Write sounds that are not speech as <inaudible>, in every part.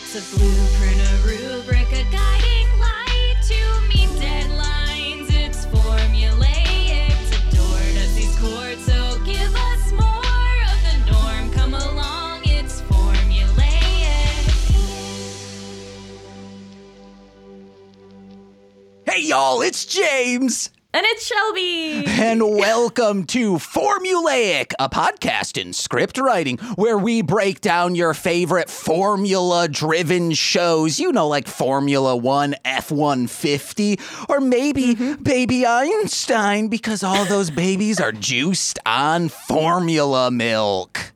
It's a blueprint, a rubric, a guiding light to meet deadlines. It's formulaic to these chords, so give us more of the norm. Come along, it's formulaic. Hey y'all, it's James. And it's Shelby. <laughs> And welcome to Formulaic, a podcast in script writing where we break down your favorite formula driven shows. You know, like Formula One, F 150, or maybe mm-hmm. Baby Einstein, because all those babies are juiced on formula milk.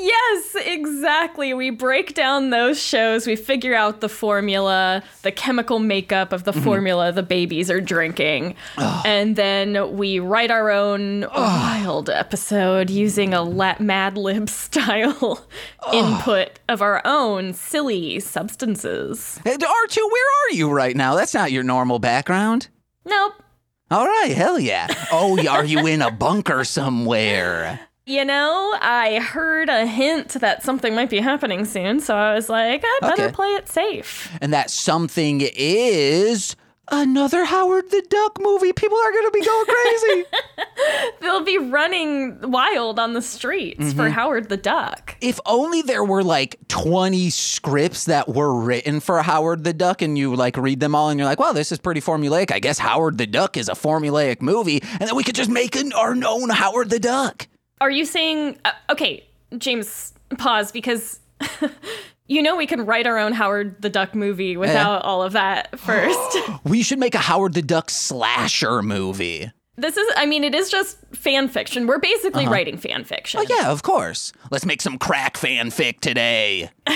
Yes, exactly. We break down those shows, we figure out the formula, the chemical makeup of the mm-hmm. formula the babies are drinking, and then we write our own wild episode using a la- Mad Lib <laughs> style input of our own silly substances. Hey, R2, where are you right now? That's not your normal background. Nope. All right, hell yeah. Oh, are you in a bunker somewhere? You know, I heard a hint that something might be happening soon, so I was like, I better Okay. play it safe. And that something is another Howard the Duck movie. People are going to be going crazy. <laughs> They'll be running wild on the streets Mm-hmm. for Howard the Duck. if only there were like 20 scripts that were written for Howard the Duck and you like read them all and you're like, well, this is pretty formulaic. I guess Howard the Duck is a formulaic movie. And then we could just make an, our own Howard the Duck. Are you saying, uh, okay, James, pause because <laughs> you know we can write our own Howard the Duck movie without all of that <gasps> first. We should make a Howard the Duck slasher movie. this is, I mean, it is just fan fiction. We're basically writing fan fiction. Uh-huh. Oh, yeah, of course. Let's make some crack fanfic today. <laughs>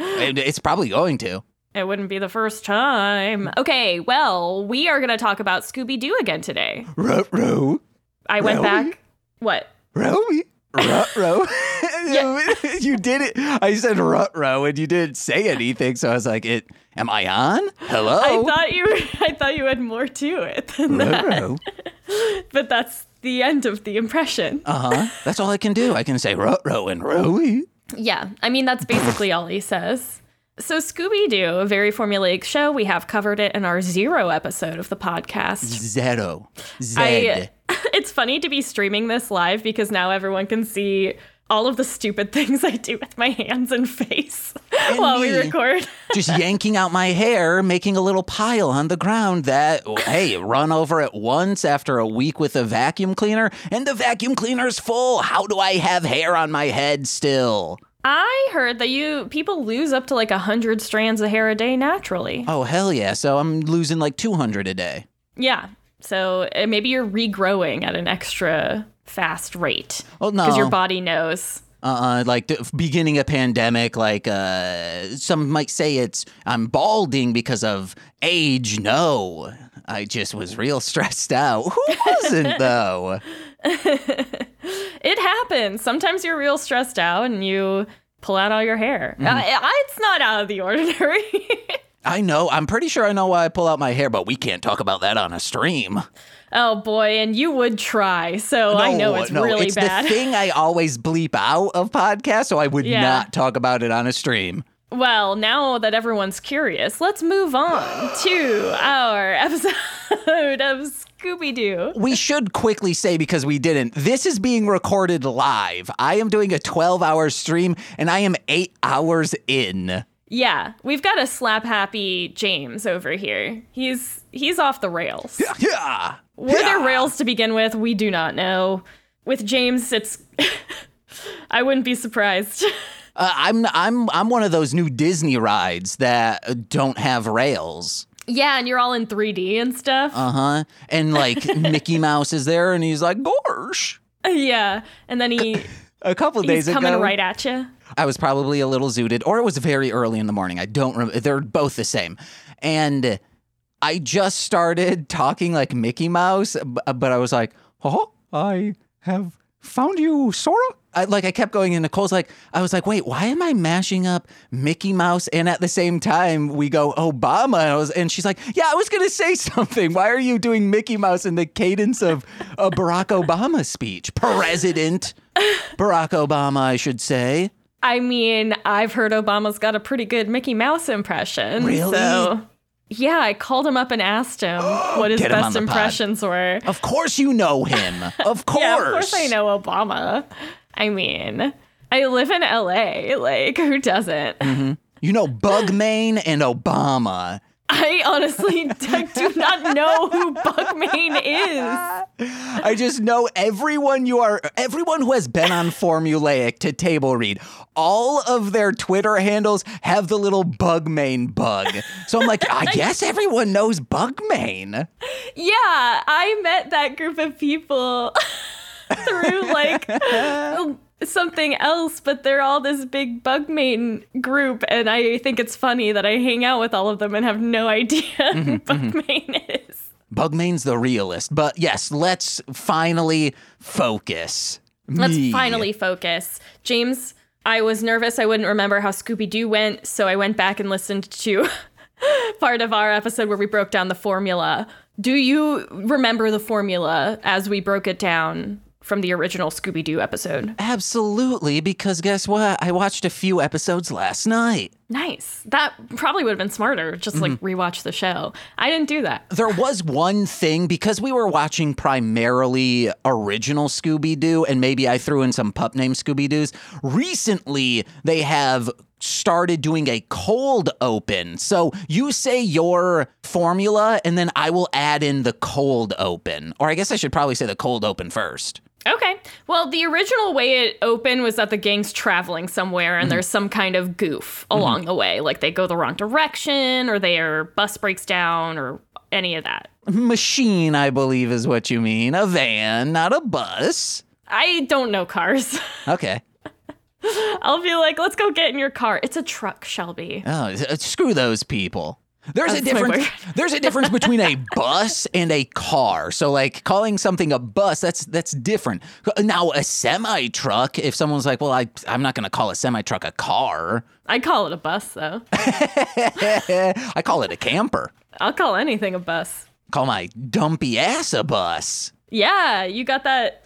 It's probably going to. It wouldn't be the first time. Okay, well, we are going to talk about Scooby Doo again today. Ruh-roh. I went Really? back. What? Rowie. Ruh-roh. <laughs> <laughs> you did it. I said ruh-roh and you didn't say anything. So I was like, "It. am I on? Hello? I thought you Were, <laughs> I thought you had more to it than that. Ruh-roh. But that's the end of the impression. Uh-huh. That's all I can do. I can say ruh-roh and rowie. Yeah, I mean that's basically all he says. So Scooby Doo, a very formulaic show, we have covered it in our zero episode of the podcast. Zero. Zed. I, <laughs> it's funny to be streaming this live because now everyone can see all of the stupid <laughs> things I do with my hands and face while we record. <laughs> Just yanking out my hair, making a little pile on the ground that, oh, hey, run over it once after a week with a vacuum cleaner, and the vacuum cleaner's full. How do I have hair on my head still? I heard that you people lose up to like a hundred strands of hair a day naturally. Oh, hell yeah. So I'm losing like 200 a day. Yeah. So uh, maybe you're regrowing at an extra fast rate. Oh, no. Because your body knows. uh, like the beginning a pandemic like uh some might say it's i'm balding because of age no i just was real stressed out who wasn't <laughs> though It happens. Sometimes you're real stressed out and you pull out all your hair. Mm-hmm. Uh, it's not out of the ordinary. <laughs> i know i'm pretty sure i know why i pull out my hair but we can't talk about that on a stream oh boy, and you would try. So I know No, it's no, really it's bad. the thing i always bleep out of podcasts so i would Yeah. not talk about it on a stream Well, now that everyone's curious, let's move on to our <laughs> episode of Scooby Doo. we should quickly say because we didn't this is being recorded live i am doing a 12 hour stream and i am eight hours in Yeah, we've got a slap happy James over here. He's he's off the rails. yeah Were there rails to begin with? We do not know. With James, it's <laughs> I wouldn't be surprised. <laughs> Uh, I'm I'm I'm one of those new Disney rides that don't have rails. yeah, and you're all in 3D and stuff. Uh huh. And like <laughs> Mickey Mouse is there, and he's like, "Gosh." yeah, and then he A couple he's days coming ago, right at you. I was probably a little zooted, or it was very early in the morning. I don't remember. They're both the same, and I just started <laughs> talking like Mickey Mouse, but I was like, "Oh, I have found you, Sora." I, like I kept going, and Nicole's like, I was like, "Wait, why am I mashing up Mickey Mouse?" And at the same time, we go Obama, and, was, and she's like, "Yeah, I was gonna say <laughs> something. Why are you doing Mickey Mouse in the cadence of a Barack Obama speech, President Barack Obama, I should say." I mean, I've heard Obama's got a pretty good Mickey Mouse impression. Really? So, yeah, I called him up and asked him <gasps> what his him best the pod. impressions were. Of course you know him. <laughs> Of course. Yeah, of course I know Obama. I mean, I live in LA. Like, who doesn't? Mm-hmm. You know Bugmain and Obama. I honestly <laughs> do not know who Bugmain is. I just know everyone you are, everyone who has been on <laughs> Formulaic to table read, all of their Twitter handles have the little Bugmain bug. So I'm like, I <laughs> guess everyone knows Bugmain. Yeah, I met that group of people through like something else, but they're all this big bug Bugmain group, and I think it's funny that I hang out with all of them and have no <laughs> idea who mm-hmm, mm-hmm. Bugmain is. Bugmain's the realist. But yes, let's finally focus. Let's Me. finally focus. James, I was nervous I wouldn't remember how Scooby Doo went, so I went back and listened to <laughs> part of our episode where we broke down the formula. Do you remember the formula as we broke it down from the original Scooby Doo episode? Absolutely, because guess what? I watched a few episodes last night. Nice. That probably would have been smarter, just like mm-hmm. rewatch the show. I didn't do that. There was one thing because we were watching primarily original Scooby Doo, and maybe I threw in some pup named Scooby Doo's. Recently, they have started doing a cold open. So you say your formula, and then I will add in the cold open. Or I guess I should probably say the cold open first. Okay. Well, the original way it opened was that the gang's traveling somewhere and mm-hmm. there's some kind of goof along mm-hmm. the way. Like they go the wrong direction or their bus breaks down or any of that. Machine, I believe, is what you mean. A van, not a bus. I don't know cars. <laughs> Okay. <laughs> I'll be like, let's go get in your car. It's a truck, Shelby. Oh, uh, screw those people. There's a That's my difference. <laughs> There's a difference between a <laughs> bus and a car. So, like calling something a bus, that's that's different. Now, a semi truck. If someone's like, "Well, I I'm not going to call a semi truck a car," I call it a bus, though. I call it a camper. I'll call anything a bus. Call my dumpy ass a bus. Yeah, you got that.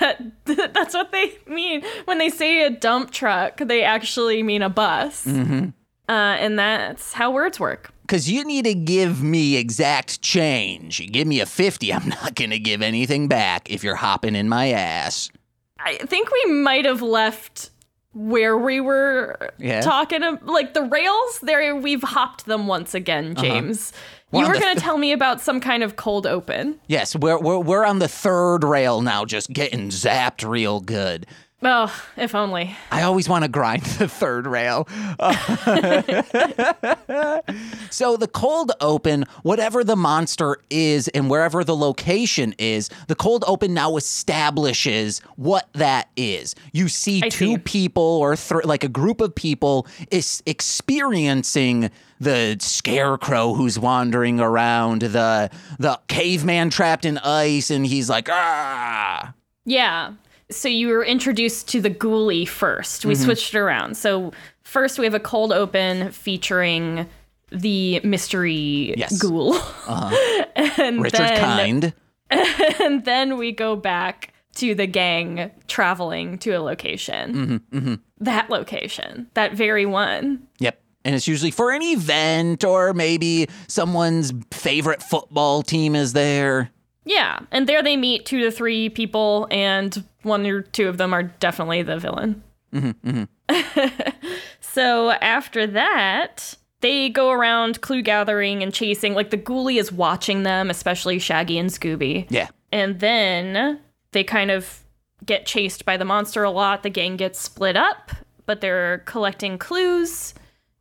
That <laughs> that's what they mean when they say a dump truck. They actually mean a bus. Mm-hmm. Uh, and that's how words work. Because you need to give me exact change. You give me a 50, I'm <laughs> not going to give anything back if you're hopping in my ass. I think we might have left where we were Yeah. talking like the rails there we've hopped them once again james We're you were going to th- tell me about some kind of cold open Yes, we're, we're, we're on the third rail now, just getting zapped real good. oh if only I always want to grind <laughs> the third rail. <laughs> so the cold open, whatever the monster is and wherever the location is, the cold open now establishes what that is. You see I two see. people or th- like a group of people is experiencing the scarecrow who's wandering around, the the caveman trapped in ice, and he's like ah. yeah so you were introduced to the ghoulie first we mm-hmm. switched it around so first we have a cold open featuring the mystery Yes. ghoul uh-huh. <laughs> and Richard then, Kind. <laughs> and then we go back to the gang traveling to a location. Mm-hmm, mm-hmm. That location, that very one. Yep. And it's usually for an event or maybe someone's favorite football team is there. Yeah, and there they meet two to three people, and one or two of them are definitely the villain. Mm-hmm, mm-hmm. <laughs> so after that, they go around clue gathering and chasing. Like the ghoulie is watching them, especially Shaggy and Scooby. Yeah. And then they kind of get chased by the monster a lot. The gang gets split up, but they're collecting clues.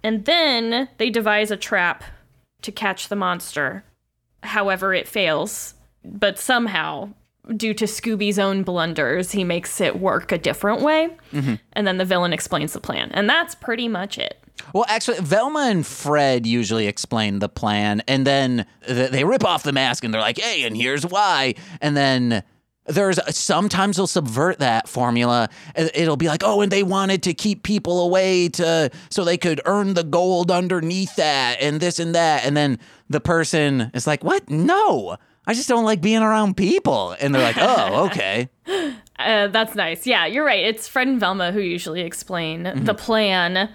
And then they devise a trap to catch the monster. However, it fails. But somehow, due to Scooby's own blunders, he makes it work a different way. Mm-hmm. And then the villain explains the plan. And that's pretty much it. Well, actually, Velma and Fred usually explain the plan, and then they rip off the mask and they're like, hey, and here's why. And then there's sometimes they'll subvert that formula. It- It'll be like, oh, and they wanted to keep people away to so they could earn the gold underneath that and this and that. And then the person is like, what? No, I just don't like being around people. And they're like, oh, <laughs> okay. Uh, that's nice. Yeah, you're right. It's Fred and Velma who usually explain the plan.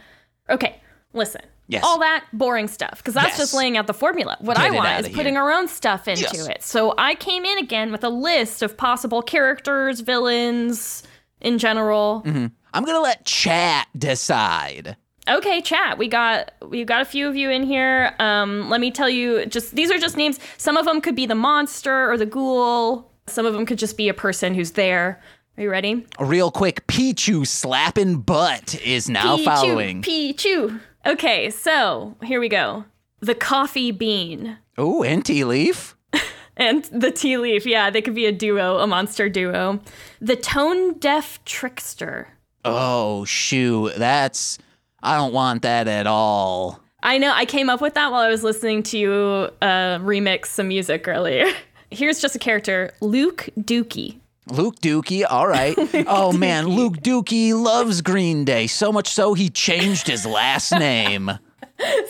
Okay, listen. Yes. All that boring stuff, because that's Yes. just laying out the formula. What Get I want is putting here. our own stuff into Yes. it. So I came in again with a list of possible characters, villains in general. Mm-hmm. I'm gonna let chat decide. Okay, chat. We got we've got a few of you in here. Um, let me tell you, just these are just names. Some of them could be the monster or the ghoul. Some of them could just be a person who's there. Are you ready? Real quick, Pichu slapping butt is now Pichu, following. Pichu. Okay, so here we go. The coffee bean Oh, and tea leaf. <laughs> and the tea leaf. Yeah, they could be a duo, a monster duo. The tone deaf trickster. Oh, shoo. That's. I don't want that at all. I know. I came up with that while I was listening to you uh, remix some music earlier. <laughs> Here's just a character, Luke Dookie. Luke Dookie, all right. <laughs> oh man, Luke Dookie loves Green Day so much so he changed his last <laughs> name.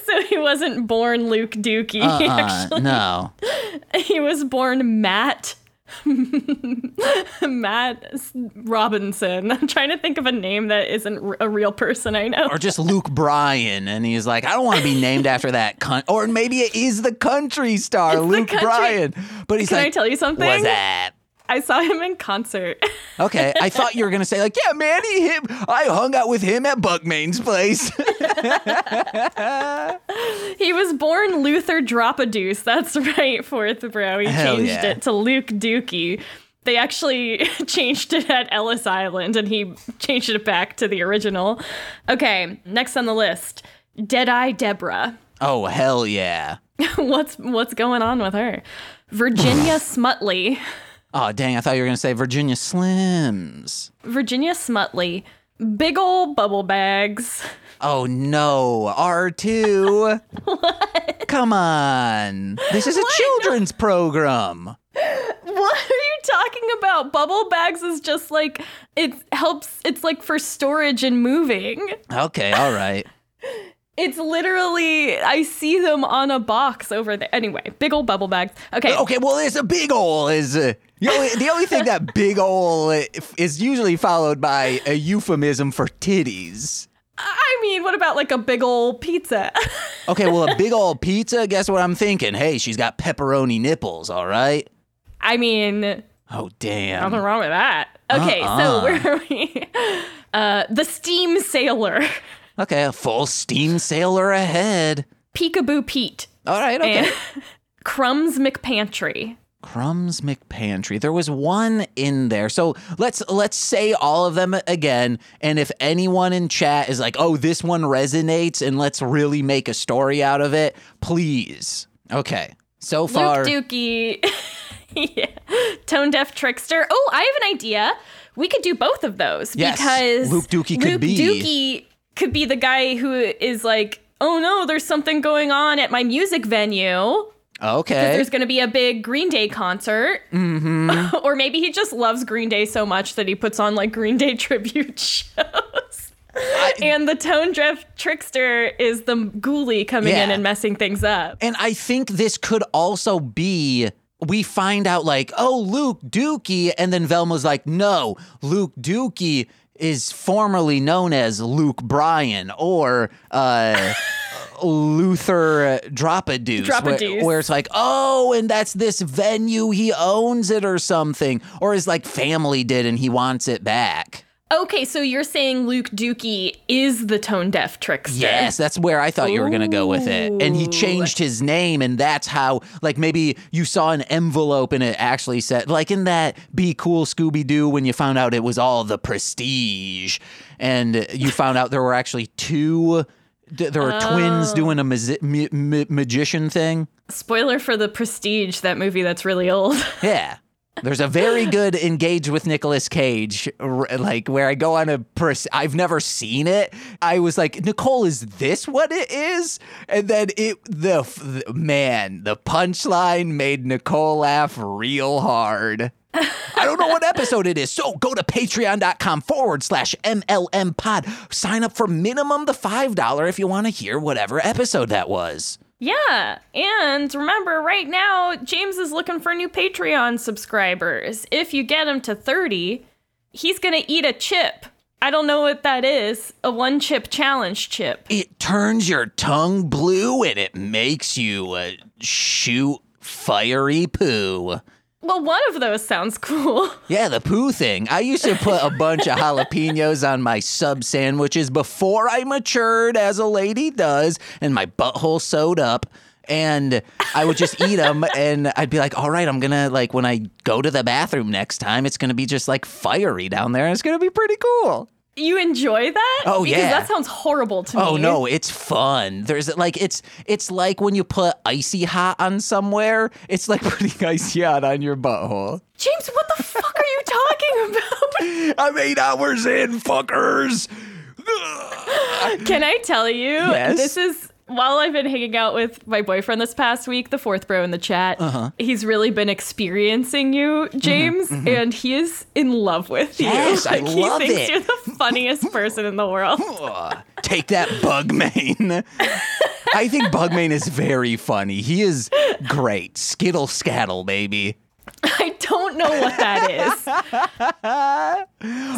So he wasn't born Luke Dookie. Uh, Actually, no. <laughs> he was born Matt. Matt Robinson. I'm trying to think of a name that isn't a real person I know. Or just Luke Bryan, and he's like, I don't want to be named after that. Con-. Or maybe it is the country star, Luke country- Bryan. But he's Can like, Can I tell you something? What's that? I saw him in concert. <laughs> Okay, I thought you were gonna say like, yeah, man, he him. I hung out with him at Buckmain's place. <laughs> he was born Luther Dropadoose. That's <laughs> right, fourth bro. He Hell changed yeah. it to Luke Dookie. They actually changed it at Ellis Island and he changed it back to the original. Okay, next on the list Deadeye Deborah. oh hell yeah! what's what's going on with her? Virginia <sighs> Smutley. Oh dang, I thought you were gonna say Virginia Slims. Virginia Smutley. Big ol' bubble bags. Oh no, R two. <laughs> what? Come on, this is a children's program. What are you talking about? Bubble bags is just like it helps it's like for storage and moving. Okay, all right. <laughs> It's literally I see them on a box over there. Anyway, big old bubble bags. Okay. Okay, well, it's a big ol' is uh, the only the only thing that <laughs> big ol' is usually followed by a euphemism for titties. I mean, what about like a big old pizza? <laughs> Okay, well, a big ol' pizza. Guess what I'm thinking? Hey, she's got pepperoni nipples. All right. I mean, Oh damn. nothing wrong with that. Okay, Uh-uh. so where are we? <laughs> Uh, the steam sailor, Okay, a full steam sailor ahead. Peekaboo Pete, All right. Okay. <laughs> Crumbs McPantry. Crumbs McPantry. There was one in there. So let's let's say all of them again. And if anyone in chat is like, "Oh, this one resonates," and let's really make a story out of it, please. Okay. So far, Luke Dookie, <laughs> yeah. Tone Deaf Trickster. Oh, I have an idea. We could do both of those Yes, because Luke Dookie could Luke be- Dookie could be the guy who is like, oh no, there's something going on at my music venue. okay. There's going to be a big Green Day concert. Mm-hmm. <laughs> or maybe he just loves Green Day so much that he puts on like Green Day <laughs> tribute shows. and the Tone Deaf Trickster is the ghoulie coming in and messing things up. And I think this could also be we find out like, oh, Luke Dookie, and then Velma's like, no, Luke Dookie is formerly known as Luke Bryan or uh <laughs> Luther Dropadoose, Dropadoose. Where, where it's like, oh, and that's this venue, he owns it or something, or his like family did and he wants it back. Okay, so you're saying Luke Dookie is the tone deaf trickster. Yes, that's where I thought you were going to go with it. And he changed his name, and that's how, like, maybe you saw an envelope and it actually said, like, in that Be Cool Scooby Doo, when you found out it was all the prestige, and you found out there were actually two. There were twins Oh. doing a magi- ma- ma- magician thing. Spoiler for the Prestige, that movie that's really old. <laughs> Yeah. There's a very <laughs> good engage with Nicolas Cage, like where I go on a pers- I've never seen it. I was like, Nicole, is this what it is? And then it, the, man, the punchline made Nicole laugh real hard. I don't know what <laughs> episode it is. So go to patreon.com forward slash MLM pod. Sign up for minimum the $5 if you want to hear whatever episode that was. Yeah, and remember, right now, James is looking for new Patreon subscribers. If you get him to 30, he's gonna eat a chip. I don't know what that is. A one chip challenge chip. It turns your tongue blue and it makes you uh, shoot fiery poo. Well, one of those sounds cool. <laughs> Yeah, the poo thing. I used to put a bunch of jalapenos on my sub sandwiches before I matured, as a lady does, and my butthole sewed up. And I would just eat them, and I'd be like, "All right, I'm gonna like when I go to the bathroom next time, it's gonna be just like fiery down there. and It's gonna be pretty cool." You enjoy that? Oh, because yeah. that sounds horrible to oh, me. Oh no, it's fun. There's like it's it's like when you put icy hot on somewhere. It's like <laughs> putting icy hot on your butthole. James, what the fuck are you talking <laughs> about? <laughs> I'm eight hours in, fuckers. Can I tell you? Yes. This is while I've been hanging out with my boyfriend this past week, the fourth bro in the chat. Uh-huh. He's really been experiencing you, James, and he is in love with you. Mm-hmm, Yes, I like, he love thinks it. you're the funniest person in the world. <laughs> Take that, Bugmane. <laughs> I think Bugmane is very funny. He is great. Skittle scattle, baby. I don't know what that is.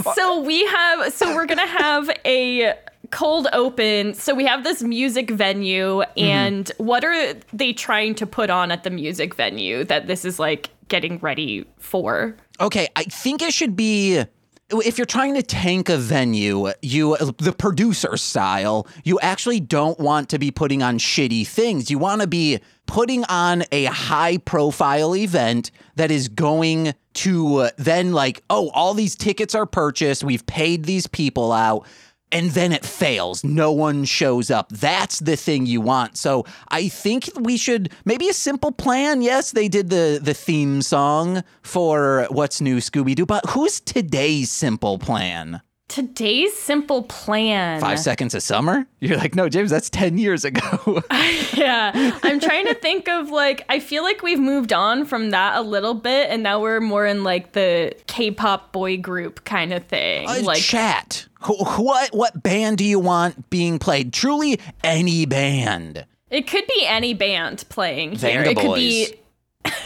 <laughs> so we have so we're gonna have a cold open. So we have this music venue mm-hmm. and what are they trying to put on at the music venue that this is like getting ready for? Okay, I think it should be if you're trying to tank a venue, you the producer style, you actually don't want to be putting on shitty things. You want to be putting on a high profile event that is going to then like, oh, all these tickets are purchased, we've paid these people out. And then it fails. No one shows up. That's the thing you want. So I think we should maybe a simple plan. Yes, they did the the theme song for What's New Scooby Doo, but who's today's simple plan? Today's simple plan. Five seconds of summer? You're like, no, James, that's ten years ago. <laughs> Yeah. I'm trying to think of like I feel like we've moved on from that a little bit and now we're more in like the K-pop boy group kind of thing. Uh, like chat. Wh- What what band do you want being played? Truly, any band. It could be any band playing here. <laughs> Venga it could be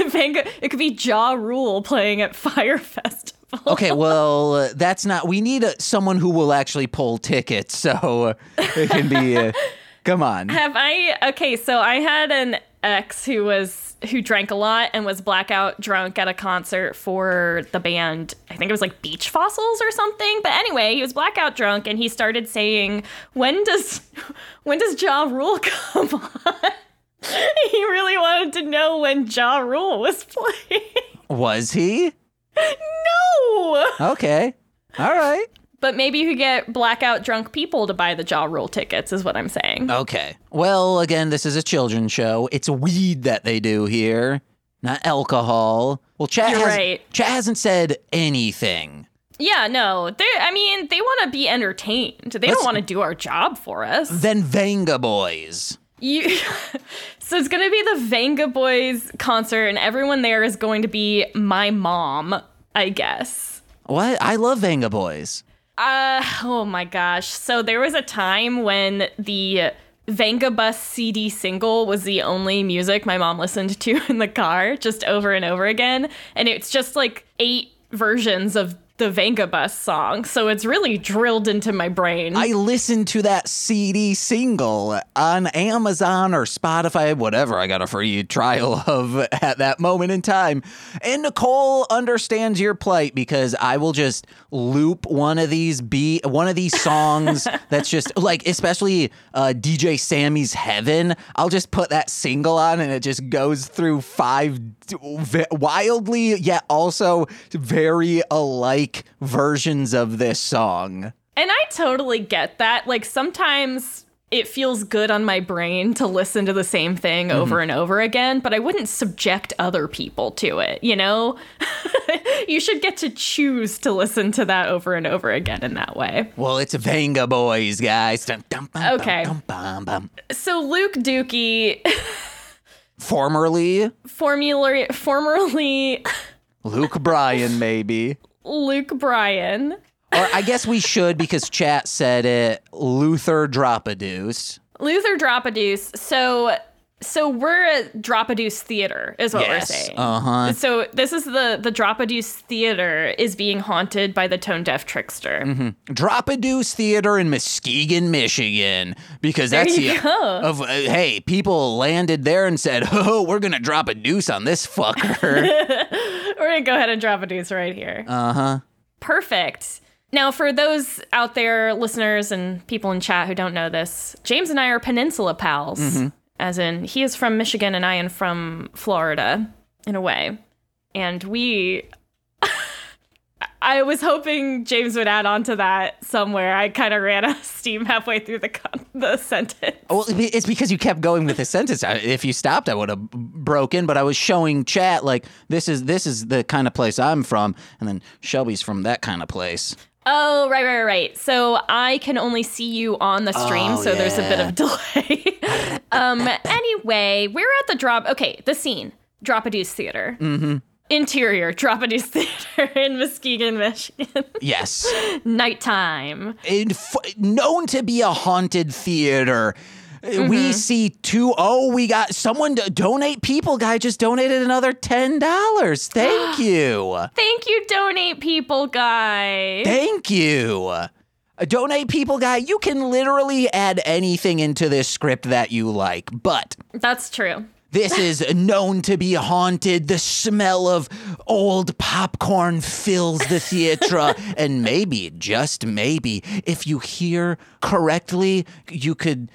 Venga, it could be Ja Rule playing at <laughs> Fyre Festival. Okay, well, uh, that's not. We need uh, someone who will actually pull tickets, so uh, <laughs> it can be. Uh, come on. Have I okay, so I had an ex who was who drank a lot and was blackout drunk at a concert for the band. I think it was like Beach Fossils or something. But anyway, he was blackout drunk and he started saying, "When does <laughs> when does Ja Rule <laughs> come on?" <laughs> he really wanted to know when Ja Rule was playing. Was he? no. Okay. All right. But maybe you could get blackout drunk people to buy the Ja Rule tickets, is what I'm saying. Okay. Well, again, this is a children's show. It's weed that they do here, not alcohol. Well, chat You're has, right. Chat hasn't said anything. Yeah, no. They I mean, they want to be entertained. They Let's- don't want to do our job for us. Then Vengaboys. You <laughs> So it's going to be the Vengaboys concert and everyone there is going to be my mom, I guess. What? I love Vengaboys. Uh <laughs> oh my gosh. So there was a time when the Vengabus CD single was the only music my mom listened to <laughs> in the car just over and over again and it's just like eight versions of the Vengabus song. So it's really drilled into my brain. I listened to that CD single on Amazon or Spotify, whatever I got a free trial of at that moment in time. And Nicole understands your plight because I will just loop one of these be one of these songs <laughs> that's just like especially uh, DJ Sammy's Heaven. I'll just put that single on and it just goes through five wildly yet also very alike versions of this song. And I totally get that. Like sometimes it feels good on my brain to listen to the same thing mm-hmm. over and over again, but I wouldn't subject other people to it, you know? <laughs> you should get to choose to listen to that over and over again in that way. Well, it's Vengaboys, guys. Bum, Okay. So Luke Dookie, <laughs> Formerly formula formerly Luke Bryan, maybe. Luke Bryan. Or I guess we should because chat said it. Luther Drop a Deuce. Luther Drop a Deuce. So So we're at Drop a Deuce Theater, is what Yes. we're saying. Uh-huh. So this is the the Drop a Deuce Theater is being haunted by the tone deaf trickster. Mm-hmm. Drop a Deuce Theater in Muskegon, Michigan, because There that's the go. of uh, hey, people landed there and said, <laughs> "Oh, we're gonna drop a deuce on this fucker." <laughs> We're gonna go ahead and drop a deuce right here. uh huh. Perfect. Now, for those out there, listeners and people in chat who don't know this, James and I are peninsula pals. Mm-hmm. As in, he is from Michigan and I am from Florida, in a way. And we. I was hoping James would add on to that somewhere. I kind of ran out of steam halfway through the con- the sentence. Well, it's because you kept going with the sentence. If you stopped, I would have broken. But I was showing chat like this is this is the kind of place I'm from, and then Shelby's from that kind of place. Oh, right, right, right. So I can only see you on the stream, Oh, so there's a bit of delay. <laughs> um. Anyway, we're at the drop. Okay, the scene. Drop a Deuce Theater. Mm-hmm. Interior. Drop a Deuce <laughs> Theater in Muskegon, Michigan. Yes, <laughs> Nighttime. known to be a haunted theater. Mm-hmm. We see two oh we got someone to donate. People guy just donated another ten dollars. Thank <gasps> you. Thank you, donate people guy. Thank you. Uh, donate people guy. You can literally add anything into this script that you like, but That's true. This is known to be haunted. The smell of old popcorn fills the theatre. and maybe, just maybe, if you hear correctly, you could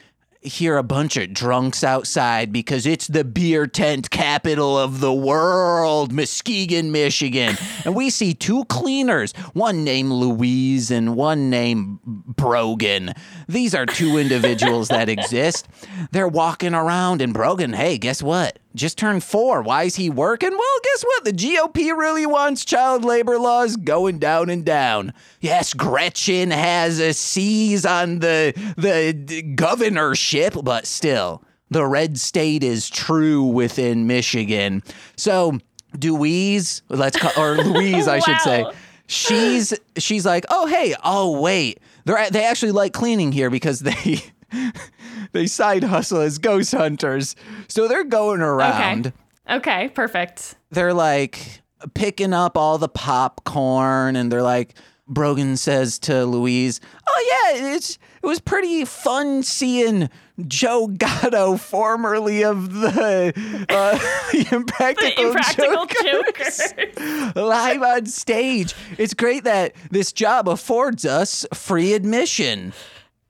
hear a bunch of drunks outside because it's the beer tent capital of the world, Muskegon, Michigan. and we see two cleaners, one named Louise and one named Brogan. These are two individuals that exist. They're walking around, and Brogan, hey, guess what? Just turned four. Why is he working? Well, guess what? The GOP really wants child labor laws going down and down. Yes, Gretchen has a seize on the the governorship, but still, the red state is true within Michigan. So, Louise, let's call or Louise, I should say. <laughs> She's she's like, oh hey, oh wait, they they actually like cleaning here because they they side hustle as ghost hunters. So they're going around. Okay. Okay, perfect. They're like picking up all the popcorn and they're like Brogan says to Louise, "Oh yeah, it's it was pretty fun seeing Joe Gatto, formerly of the, uh, <laughs> the Impractical, Impractical Jokers, Jokers. <laughs> live on stage. It's great that this job affords us free admission."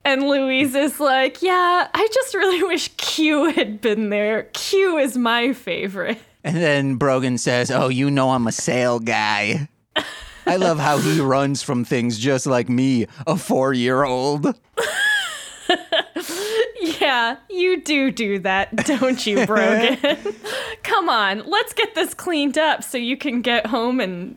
And Louise is like, yeah, I just really <laughs> wish Q had been there. Q is my favorite. And then Brogan says, Oh, you know I'm a Sal guy. I love how he <laughs> runs from things just like me, a four year old. Yeah, you do do that, don't you, Brogan? <laughs> Come on, let's get this cleaned up so you can get home and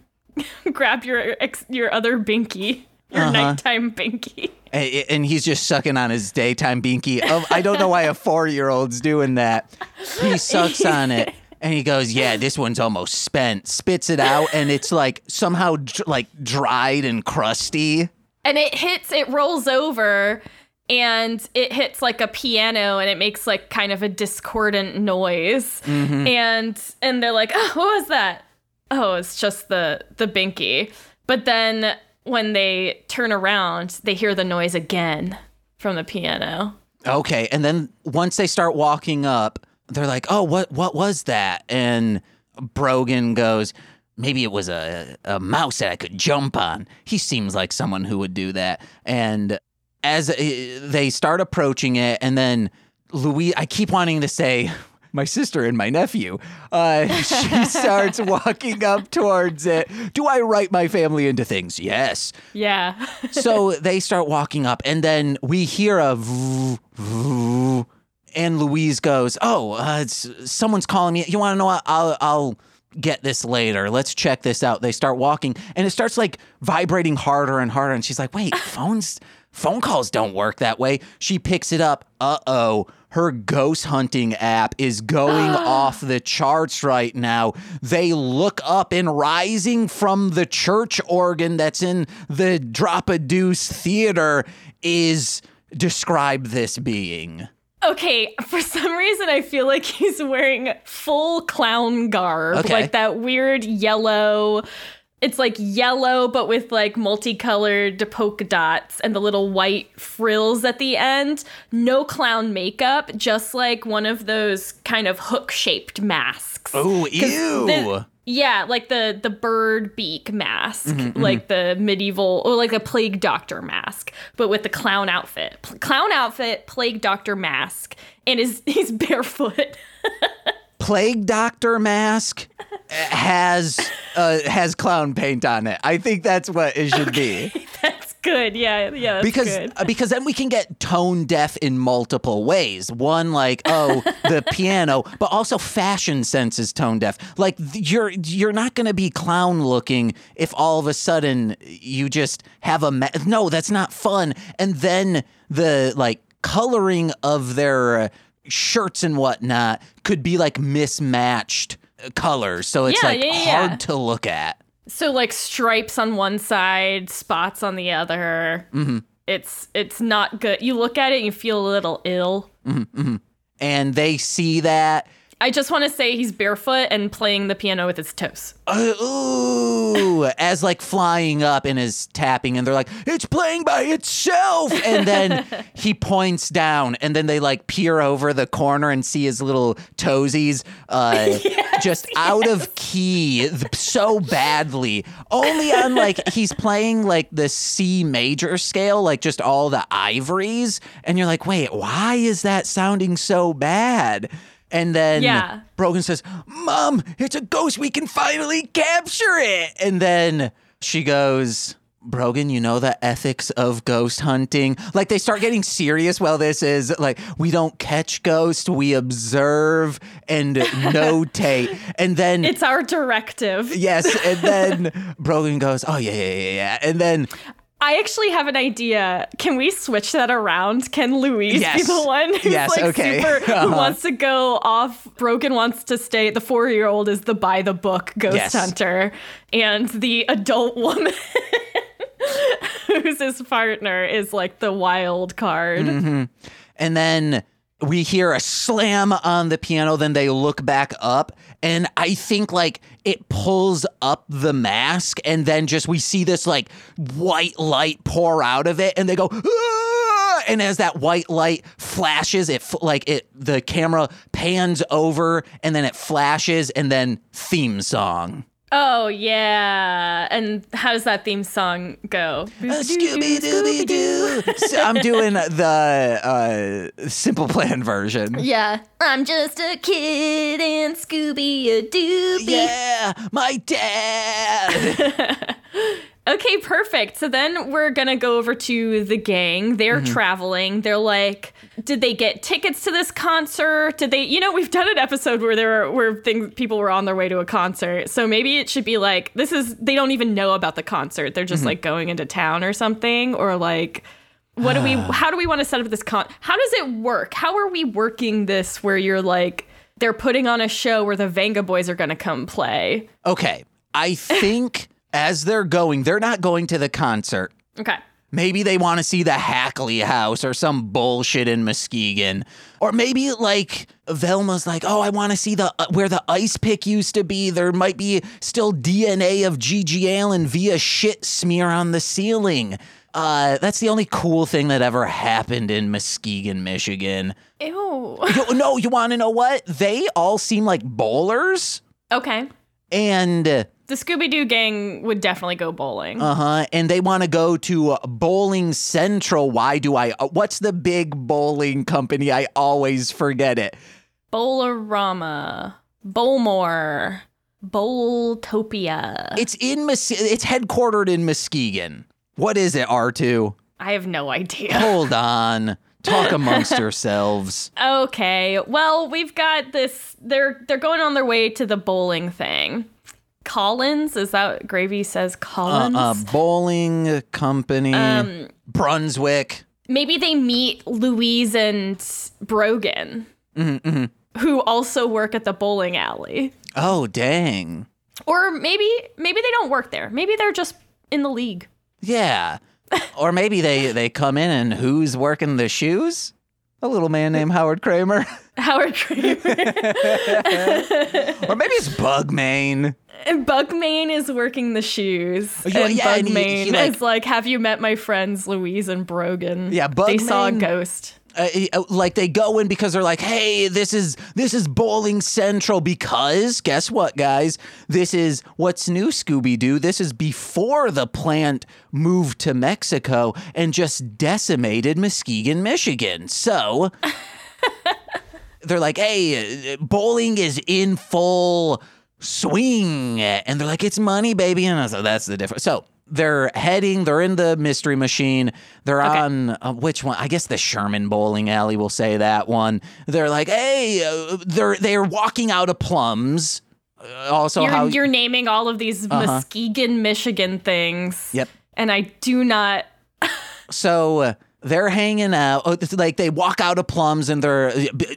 grab your ex- your other binky, your Uh-huh. nighttime binky. And he's just sucking on his daytime binky. Oh, I don't know why a four year old's doing that. He sucks on it. And he goes, "Yeah, this one's almost spent." Spits it out, and it's like somehow like dried and crusty. And it hits, it rolls over, and it hits like a piano, and it makes like kind of a discordant noise. And and they're like, "Oh, what was that?" Oh, it's just the the binky. But then when they turn around, they hear the noise again from the piano. Okay, and then once they start walking up, they're like, "Oh, what what was that?" And Brogan goes, "Maybe it was a a mouse that I could jump on." He seems like someone who would do that. And as uh, they start approaching it, and then Louis, I keep wanting to say. My sister and my nephew. Uh, <laughs> she starts <laughs> walking up towards it. Do I write my family into things? Yes Yeah. <laughs> so they start walking up, and then we hear a voo, voo, and Louise goes, "Oh, uh, it's, someone's calling me. You want to know what? I'll I'll get this later. Let's check this out." They start walking, and it starts like vibrating harder and harder, and she's like, "Wait, phones." Phone calls don't work that way. She picks it up. Uh oh. Her ghost hunting app is going <gasps> off the charts right now. They look up and rising from the church organ that's in the Drop a Deuce Theater is describe this being. Okay, for some reason I feel like he's wearing full clown garb, Okay. like that weird yellow. It's like yellow, but with like multicolored polka dots and the little white frills at the end. No clown makeup, just like one of those kind of hook shaped masks. oh ew. the- yeah, like the the bird beak mask, Mm-hmm, like the medieval or like a plague doctor mask, but with the clown outfit. P- clown outfit, plague doctor mask, and is <laughs> he's barefoot. <laughs> Plague Doctor mask has uh, has clown paint on it. I think that's what it should be. <laughs> that's good. Yeah, yeah, that's because good. uh, because then we can get tone deaf in multiple ways. One like oh the <laughs> piano, but also fashion sense is tone deaf. Like you're you're not going to be clown looking if all of a sudden you just have a ma- no that's not fun. And then the like coloring of their uh, shirts and whatnot could be like mismatched uh, colors, so it's Yeah, like yeah, yeah, hard to look at. So like stripes on one side, spots on the other. Mm-hmm. It's it's not good. You look at it and you feel a little ill. And they see that I just want to say he's barefoot and playing the piano with his toes. uh, ooh, as like flying up and is tapping, and they're like, it's playing by itself. And then <laughs> he points down, and then they like peer over the corner and see his little toesies uh, <laughs> just out of key so badly. Only on like, he's playing like the C major scale, like just all the ivories. And you're like, wait, why is that sounding so bad? And then Yeah. Brogan says, Mom, it's a ghost. We can finally capture it. And then she goes, Brogan, you know the ethics of ghost hunting. Like they start getting serious. Well, this is like, we don't catch ghosts, we observe and notate. <laughs> And then. It's our directive. Yes, and then Brogan goes, "Oh yeah, yeah, yeah, yeah," and then I actually have an idea. Can we switch that around? Can Louise Yes. be the one who's Yes, like okay. super who Uh-huh. wants to go off? Brogan wants to stay. The four year old is the by the book ghost Yes. hunter, and the adult woman <laughs> who's his partner is like the wild card. Mm-hmm. and then we hear a slam on the piano then they look back up and i think like it pulls up the mask and then just we see this like white light pour out of it and they go "Ah!" and as that white light flashes it like it the camera pans over and then it flashes and then theme song Oh yeah, and how does that theme song go? Scooby Dooby Doo. So I'm doing the uh, simple plan version. Yeah, I'm just a kid and Scooby a Dooby. Yeah, my dad. <laughs> Okay, perfect. So then we're gonna go over to the gang. They're Mm-hmm. traveling. They're like, did they get tickets to this concert? Did they? You know, we've done an episode where there were where things people were on their way to a concert. So maybe it should be like this is they don't even know about the concert. They're Mm-hmm. just like going into town or something, or like. What do we? <sighs> How do we want to set up this con? How does it work? How are we working this? Where you're like, they're putting on a show where the Vengaboys are gonna come play. okay, I think as they're going, they're not going to the concert. Okay. Maybe they want to see the Hackley house or some bullshit in Muskegon. Or maybe like Velma's like, "Oh, I want to see the uh, where the ice pick used to be. There might be still DNA of GG Allin via shit smear on the ceiling." Uh, that's the only cool thing that ever happened in Muskegon, Michigan. Ew. <laughs> You, no, you want to know what? They all seem like bowlers, Okay. and The Scooby Doo gang would definitely go bowling. Uh huh, and they want to go to uh, Bowling Central. Why do I? Uh, what's the big bowling company? I always forget it. Bowlerama, Bowlmore, Bowltopia. It's in Mus- It's headquartered in Muskegon. What is it, R two? I have no idea. Hold <laughs> on. Talk amongst <laughs> yourselves. Okay. Well, we've got this. They're they're going on their way to the bowling thing. Collins is that Gravy says Uh, Collins? uh, bowling company, Um, Brunswick. Maybe they meet Louise and Brogan, Mm-hmm, who also work at the bowling alley. Oh, dang. Or maybe maybe they don't work there. Maybe they're just in the league. Yeah. <laughs> or maybe they they come in and who's working the shoes? A little man named Howard Kramer. Howard Kramer. <laughs> or maybe it's Bugmane. And Bugmane is working the shoes. Yeah, and yeah, and he- he, like- is like, have you met my friends Louise and Brogan? Yeah, They saw a ghost. uh, uh, like they go in because they're like, "Hey, this is this is bowling central." Because guess what, guys? This is what's new, Scooby Doo. This is before the plant moved to Mexico and just decimated Muskegon, Michigan. So <laughs> they're like, "Hey, uh, bowling is in full swing," and they're like, "It's money, baby," and I was like, "That's the difference." So. They're heading. They're in the mystery machine. They're on uh, which one? I guess the Sherman Bowling Alley. We'll say that one. They're like, hey, uh, they're they're walking out of plums. Uh, also, You're, how you're naming all of these Muskegon, Michigan things. Yep. And I do not. So uh, they're hanging out. oh, Like they walk out of Plums, and they're,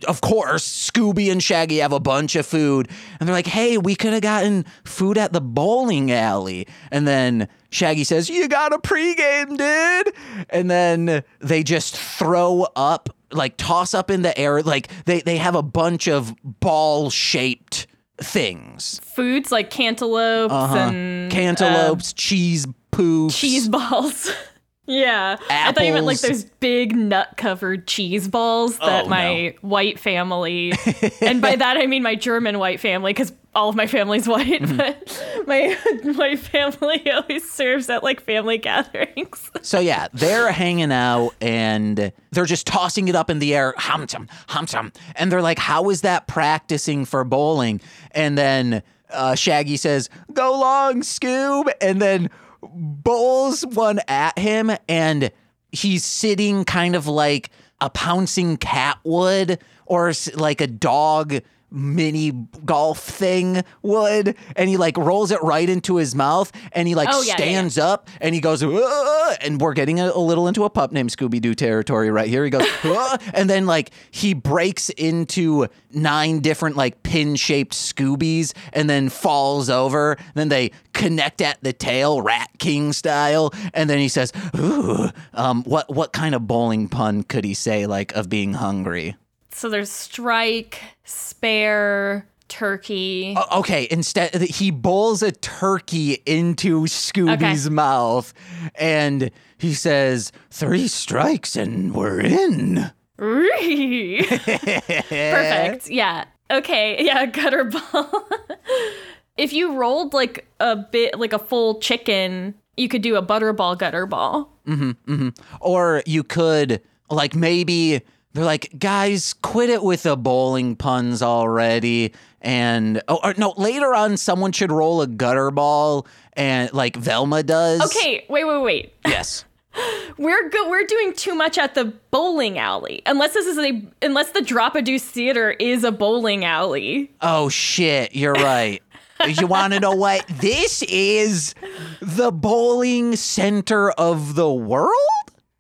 of course, Scooby and Shaggy have a bunch of food, and they're like, "Hey, we could have gotten food at the bowling alley." And then Shaggy says, "You got a pregame, dude." And then they just throw up, like toss up in the air, like they they have a bunch of ball shaped things, Foods like cantaloupes uh-huh. and cantaloupes, cheese poofs, uh, cheese balls. <laughs> yeah. I thought you meant like those big nut covered cheese balls that Oh, my white family, <laughs> and by that I mean my German white family, because all of my family's white, Mm-hmm. but my <laughs> white family <laughs> always serves at like family gatherings. So yeah, they're hanging out and they're just tossing it up in the air, hum hum tum, and they're like, "How is that practicing for bowling?" And then uh, Shaggy says, "Go long, Scoob," and then bowls one at him, and he's sitting kind of like a pouncing cat would, or like a dog mini golf thing would and he like rolls it right into his mouth and he like Oh, yeah, yeah, yeah. stands up and he goes and we're getting a, a little into a pup named Scooby-Doo territory right here. He goes <laughs> and then like he breaks into nine different like pin-shaped Scoobies and then falls over. Then they connect at the tail Rat King style and then he says ooh um what what kind of bowling pun could he say like of being hungry So there's strike, spare, turkey. O- Okay, instead he bowls a turkey into Scooby's mouth and he says, three strikes and we're in. <laughs> Perfect. Yeah. Okay. Yeah. <laughs> Gutter ball. if you rolled like a bit, like a full chicken, you could do a butterball gutter ball. Mm-hmm, mm-hmm. Or you could, like, maybe they're like, guys, quit it with the bowling puns already. And, oh, or no, later on, someone should roll a gutter ball and, like, Velma does. Okay. Wait. Wait. Wait. Yes. <laughs> We're good. We're doing too much at the bowling alley. Unless this is a unless the Drop a Deuce Theater is a bowling alley. Oh shit, you're right. <laughs> you want to know what? This is the bowling center of the world?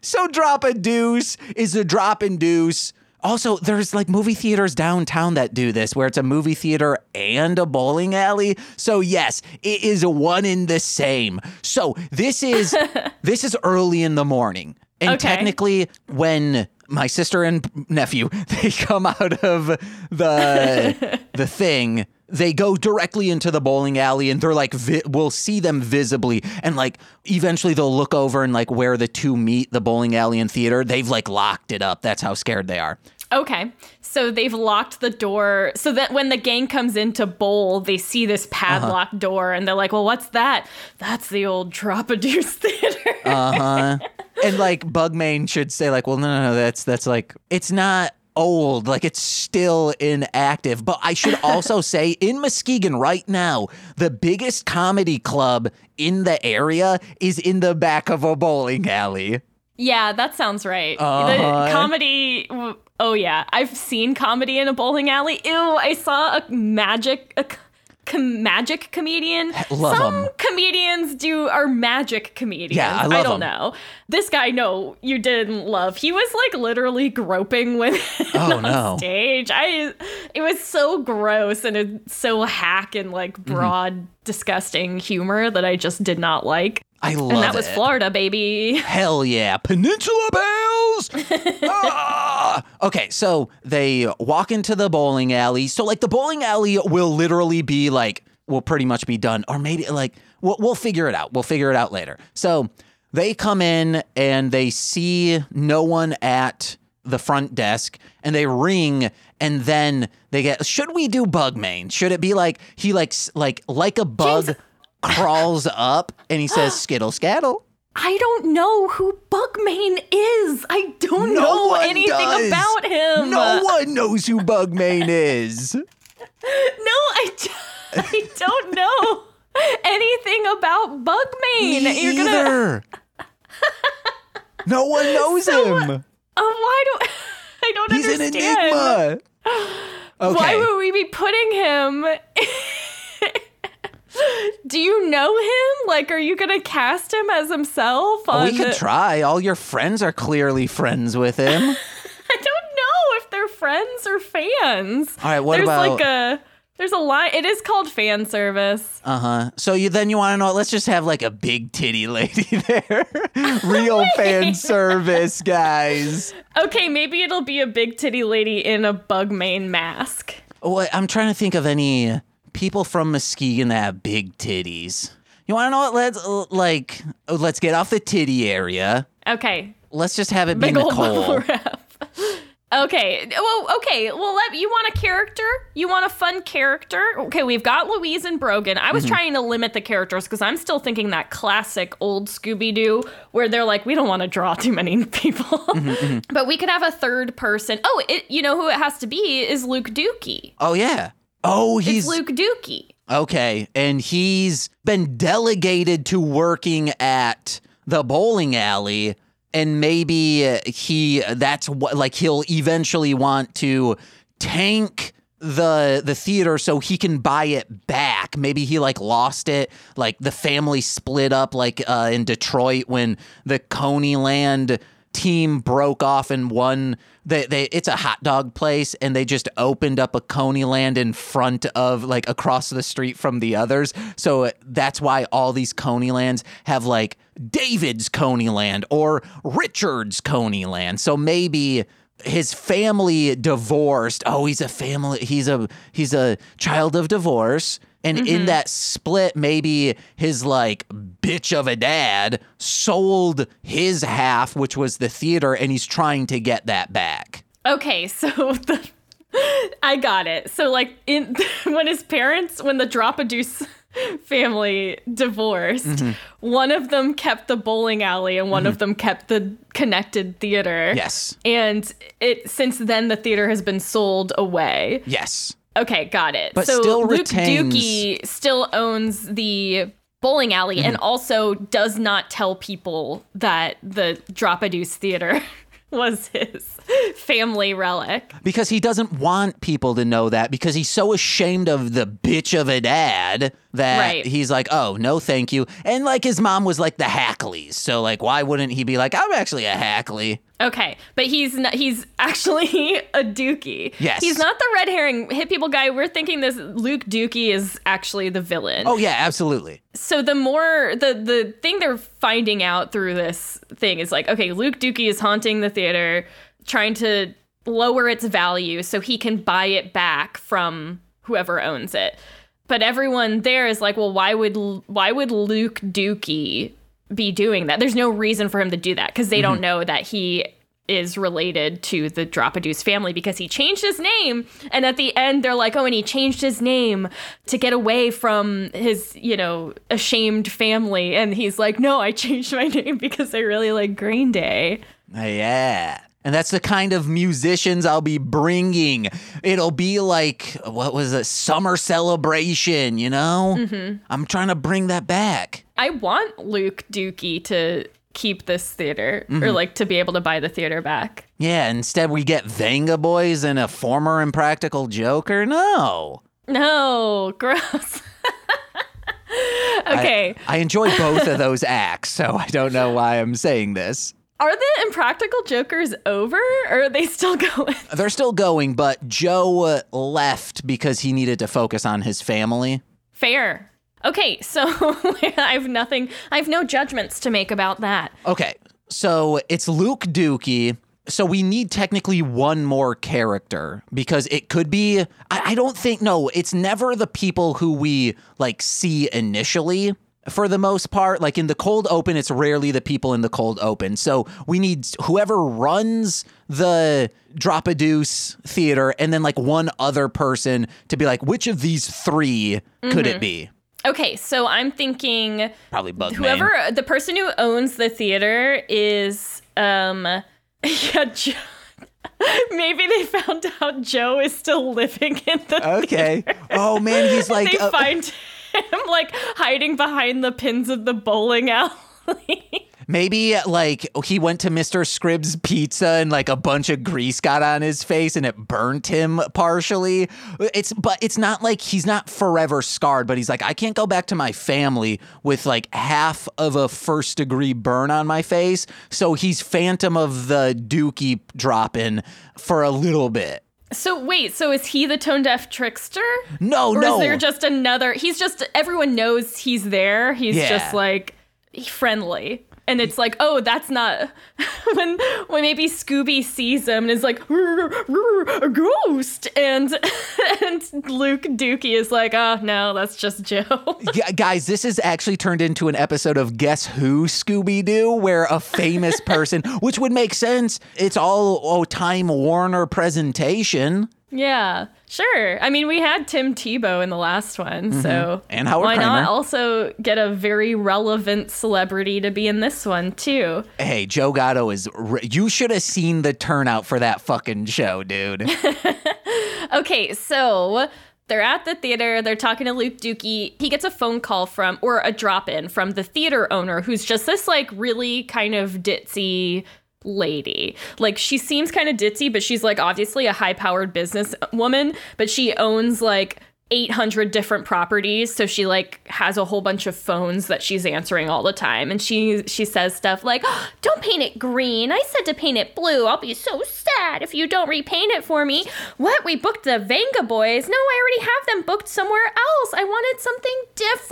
So drop a deuce is a drop and deuce. Also, there's like movie theaters downtown that do this where it's a movie theater and a bowling alley. So yes, it is one in the same. So this is <laughs> this is early in the morning. And Okay. technically when my sister and nephew <laughs> they come out of the <laughs> the thing they go directly into the bowling alley and they're like vi- we'll see them visibly. And like eventually they'll look over and like where the two meet the bowling alley and theater. They've like locked it up. That's how scared they are. Okay. So they've locked the door. So that when the gang comes in to bowl, they see this padlocked door and they're like, well, what's that? That's the old Drop a Deuce Theater. uh-huh. And like bugmane should say like well no no no. That's that's like it's not old like it's still inactive but i should <laughs> also say in muskegon right now the biggest comedy club in the area is in the back of a bowling alley yeah, that sounds right. Uh-huh. The comedy. Oh, yeah. I've seen comedy in a bowling alley. Ew, I saw a magic. A, com- magic comedian. love Some 'em. comedians do are magic comedians. Yeah, I love I don't 'em. know. This guy, no, you didn't love. He was like literally groping women Oh, on no. stage. I it was so gross and it's so hack and like Mm-hmm. broad, disgusting humor that I just did not like. I love it. and that was. Florida, baby. Hell yeah. Peninsula Bells! <laughs> Ah! Okay, so they walk into the bowling alley. So, like, the bowling alley will literally be like, will pretty much be done. Or maybe, like, we'll, we'll figure it out. We'll figure it out later. So, they come in and they see no one at the front desk and they ring and then they get should we do bug main should it be like he likes like like a bug crawls up and he says <gasps> skittle scattle I don't know who Bugmane is. I don't No know anything does. about him. No one knows who Bugmain is. <laughs> No, I, d- I don't know anything about Bugmane. Me You're gonna. either. no one knows him. Oh, why do <laughs> I don't understand? He's an enigma. Okay. Why would we be putting him? Do you know him? Like, are you gonna cast him as himself? We could the- try. All your friends are clearly friends with him. <laughs> I don't know if they're friends or fans. All right, what there's about- like a there's a line. It is called fan service. Uh huh. So you then you want to know? Let's just have like a big titty lady <laughs> there. Real <laughs> fan service, guys. Okay, maybe it'll be a big titty lady in a bug main mask. Oh, I'm trying to think of any people from Muskegon that have big titties. You want to know what? Let's uh, like let's get off the titty area. Okay, Let's just have it be big old Nicole. <laughs> Okay. Well, okay. Well, let you want a character? You want a fun character? Okay, we've got Louise and Brogan. I Mm-hmm. was trying to limit the characters because I'm still thinking that classic old Scooby Doo where they're like, we don't want to draw too many <laughs> people, Mm-hmm, but we could have a third person. Oh, it. You know who it has to be is Luke Dookie. Oh yeah. Oh, It's he's Luke Dookie. okay, and he's been delegated to working at the bowling alley, and maybe uh, he that's what like he'll eventually want to tank the the theater so he can buy it back. Maybe he like lost it, like the family split up, like uh, in Detroit when the Coneyland team broke off and won. They, they it's a hot dog place and they just opened up a Coneyland in front of like across the street from the others. So uh, that's why all these Coneylands have like David's Coneyland or Richard's Coneyland. So maybe his family divorced. Oh, he's a family. He's a he's a child of divorce. And in that split, maybe his like bitch of a dad sold his half, which was the theater, and he's trying to get that back. Okay, <laughs> so the I got it. So like in <laughs> when his parents when the Drop a Deuce <laughs> family divorced, Mm-hmm. one of them kept the bowling alley and one of them kept the connected theater. Yes. And it since then the theater has been sold away. Yes. Okay, got it. But so still Luke retains- Dookie still owns the bowling alley and Mm-hmm. also does not tell people that the Drop a Deuce theater <laughs> was his family relic. Because he doesn't want people to know that because he's so ashamed of the bitch of a dad that Right. he's like, oh, no, thank you. And like his mom was like the Hackleys. So, like, why wouldn't he be like, I'm actually a Hackley? Okay, but he's not, he's actually <laughs> a Dookie. Yes. He's not the red herring hit people guy. We're thinking this Luke Dookie is actually the villain. Oh, yeah, absolutely. So the more the the thing they're finding out through this thing is like, okay, Luke Dookie is haunting the theater, trying to lower its value so he can buy it back from whoever owns it. But everyone there is like, well, why would why would Luke Dookie be doing that? There's no reason for him to do that because they don't mm-hmm. know that he is related to the Drop family because he changed his name. And at the end, they're like, oh, and he changed his name to get away from his, you know, ashamed family. And he's like, no, I changed my <laughs> name because I really like Green Day. Yeah. And that's the kind of musicians I'll be bringing. It'll be like, what was it? Summer celebration, you know? Mm-hmm. I'm trying to bring that back. I want Luke Dookie to keep this theater or like to be able to buy the theater back. Yeah, instead we get Vengaboys and a former Impractical Joker. No. No, <laughs> gross. okay. I enjoy both of those acts, so I don't know why I'm saying this. Are the Impractical Jokers over or are they still <laughs> going? They're still going, but Joe left because he needed to focus on his family. Fair. Okay, so <laughs> I have nothing, I have no judgments to make about that. Okay, so it's Luke Dookie. So we need technically one more character because it could be. I, I don't think. No, it's never the people who we like see initially. For the most part, like in the cold open, it's rarely the people in the cold open. So we need whoever runs the drop a deuce theater and then like one other person to be like, which of these 3 could it be? Okay, so I'm thinking Probably Bug whoever the person who owns the theater is um <laughs> yeah Joe. <laughs> maybe they found out joe is still living in the Okay. Oh man, he's <laughs> like. they uh, find him like hiding behind the pins of the bowling alley <laughs> Maybe like he went to Mr. Scribbs Pizza and like a bunch of grease got on his face and it burnt him partially. It's but it's not like he's not forever scarred, but he's like I can't go back to my family with like half of a first degree burn on my face. So he's Phantom of the Dookie dropping for a little bit. So wait so is he the tone deaf trickster No, or no. is there just another he's just everyone knows he's there he's Yeah. just like friendly and it's like oh that's not <laughs> when when maybe scooby sees him and is like "Rrr, rrr, a ghost and <laughs> and luke dookie is like oh no that's just joe <laughs> Yeah, guys, this has actually turned into an episode of Guess Who Scooby Doo, where a famous person, which would make sense, it's all oh, Time Warner presentation. Yeah sure i mean we had tim tebow in the last one so Mm-hmm. And Howard why not also get a very relevant celebrity to be in this one too Hey, Joe Gatto is. r- You should have seen the turnout for that fucking show, dude. <laughs> Okay, so they're at the theater. They're talking to Luke Dookie. He gets a phone call from, or a drop in from the theater owner, who's just this like really kind of ditzy lady. Like she seems kind of ditzy, but she's like obviously a high powered business woman, but she owns like 800 different properties. So she like has a whole bunch of phones that she's answering all the time. And she she says stuff like "Oh, <gasps> don't paint it green. I said to paint it blue. I'll be so sad if you don't repaint it for me. What? We booked the Vengaboys? No i already have them booked somewhere else. I wanted something different.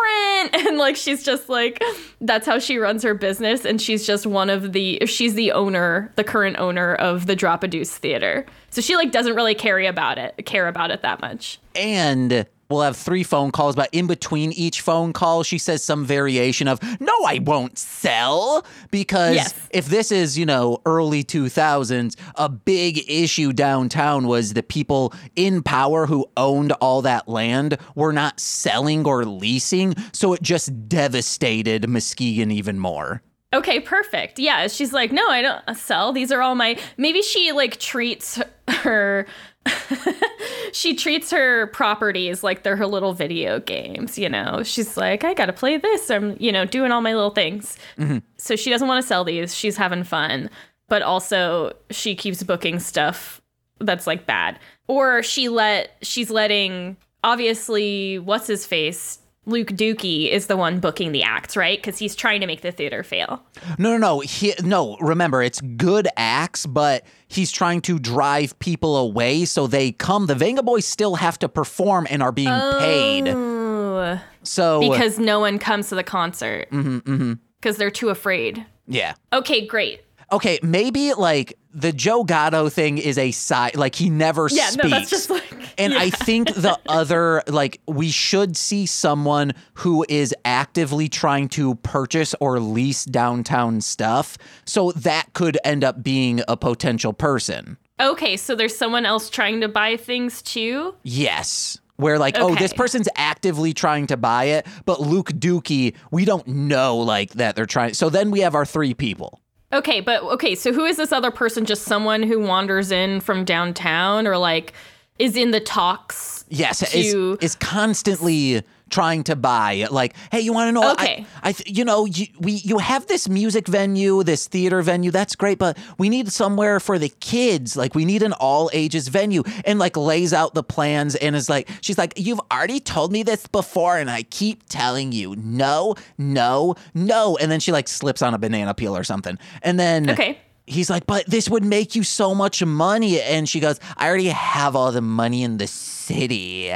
<laughs> And like she's just like that's how she runs her business. And she's just one of the she's the owner the current owner of the drop a deuce theater so she like doesn't really care about it care about it that much and we'll have three phone calls, but in between each phone call, she says some variation of, No, I won't sell. Because Yes. if this is, you know, early 2000s, a big issue downtown was the people in power who owned all that land were not selling or leasing. So it just devastated Muskegon even more. Okay, perfect. Yeah, she's like, no, I don't sell. These are all my. Maybe she like treats her. <laughs> she treats her properties like they're her little video games. You know, she's like, I gotta play this. I'm, you know, doing all my little things. Mm-hmm. So she doesn't want to sell these. She's having fun, but also she keeps booking stuff that's like bad. Or she let she's letting obviously what's his face Luke Dookie is the one booking the acts, right? Because he's trying to make the theater fail. No, no, no. He, no, remember, it's good acts, but he's trying to drive people away so they come. The Vengaboys still have to perform and are being paid. Ooh, So, because no one comes to the concert. Mm-hmm. Because they're too afraid. yeah. Okay, great. Okay, maybe like the Joe Gatto thing is a side, like he never Yeah, speaks. no, that's just like. <laughs> And I think <laughs> the other, like, we should see someone who is actively trying to purchase or lease downtown stuff. So that could end up being a potential person. Okay, so there's someone else trying to buy things too? Yes. Where like, oh, this person's actively trying to buy it, but Luke Dookie, we don't know like that they're trying. So then we have our three people. Okay, but okay, so who is this other person? Just someone who wanders in from downtown or like is in the talks? Yes, To- is is constantly trying to buy. Like, hey, you want to know? Okay. I, I th- you know, you, we you have this music venue, this theater venue. That's great, but we need somewhere for the kids. Like, we need an all ages venue, and like lays out the plans and is like, she's like, you've already told me this before, and I keep telling you, no, no, no, and then she like slips on a banana peel or something, and then Okay. he's like, but this would make you so much money. And she goes, I already have all the money in the city.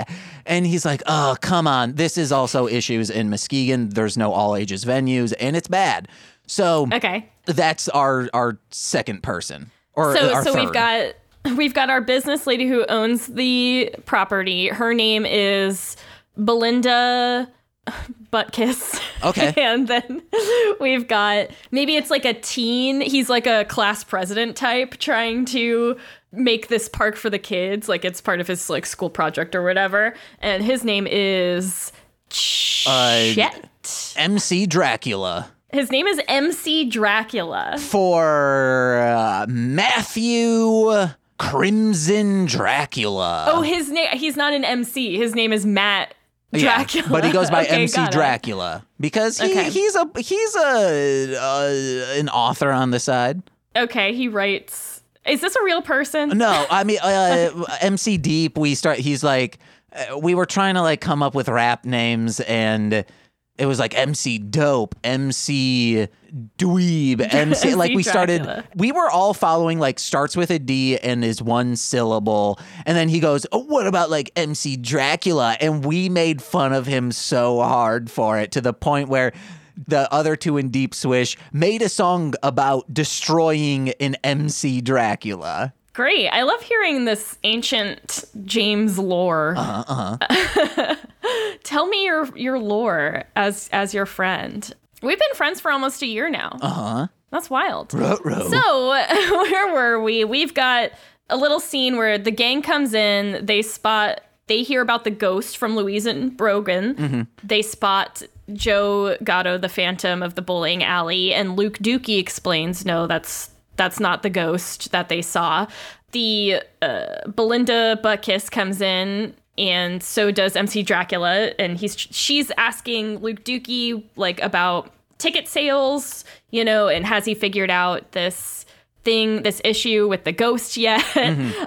And he's like, oh, come on. This is also issues in Muskegon. There's no all ages venues and it's bad. So Okay. that's our our second person. Or So so we've got we've got our business lady who owns the property. Her name is Belinda <laughs> Buttkiss. Okay. <laughs> and then we've got maybe it's like a teen. He's like a class president type trying to make this park for the kids. Like it's part of his like school project or whatever. And his name is Uh, Chet. MC Dracula His name is MC Dracula. for uh, Matthew Crimson Dracula. Oh, his name. He's not an MC. His name is Matt Yeah, Dracula. but he goes by <laughs> Okay, MC. Dracula because he, Okay. he's a he's a uh, an author on the side. Okay, he writes. Is this a real person? No, <laughs> I mean uh, MC Deep. We start. He's like uh, we were trying to like come up with rap names and. It was like MC Dope, MC Dweeb, <laughs> MC. Like we started, we were all following like starts with a D and is one syllable. And then he goes, Oh, what about like MC Dracula? And we made fun of him so hard for it to the point where the other two in Deep Swish made a song about destroying an MC Dracula. Great. I love hearing this ancient James lore. Uh huh. <laughs> Tell me your your lore as as your friend. We've been friends for almost a year now. Uh huh. That's wild. Ruh-roh. So, <laughs> where were we? We've got a little scene where the gang comes in, they spot, they hear about the ghost from Louise and Brogan. Mm-hmm. They spot Joe Gatto, the phantom of the bowling alley, and Luke Dookie explains, no, that's that's not the ghost that they saw. The uh, Belinda Buttkiss comes in. And so does MC Dracula, and he's she's asking Luke Dookie like about ticket sales, you know, and has he figured out this thing, this issue with the ghost yet?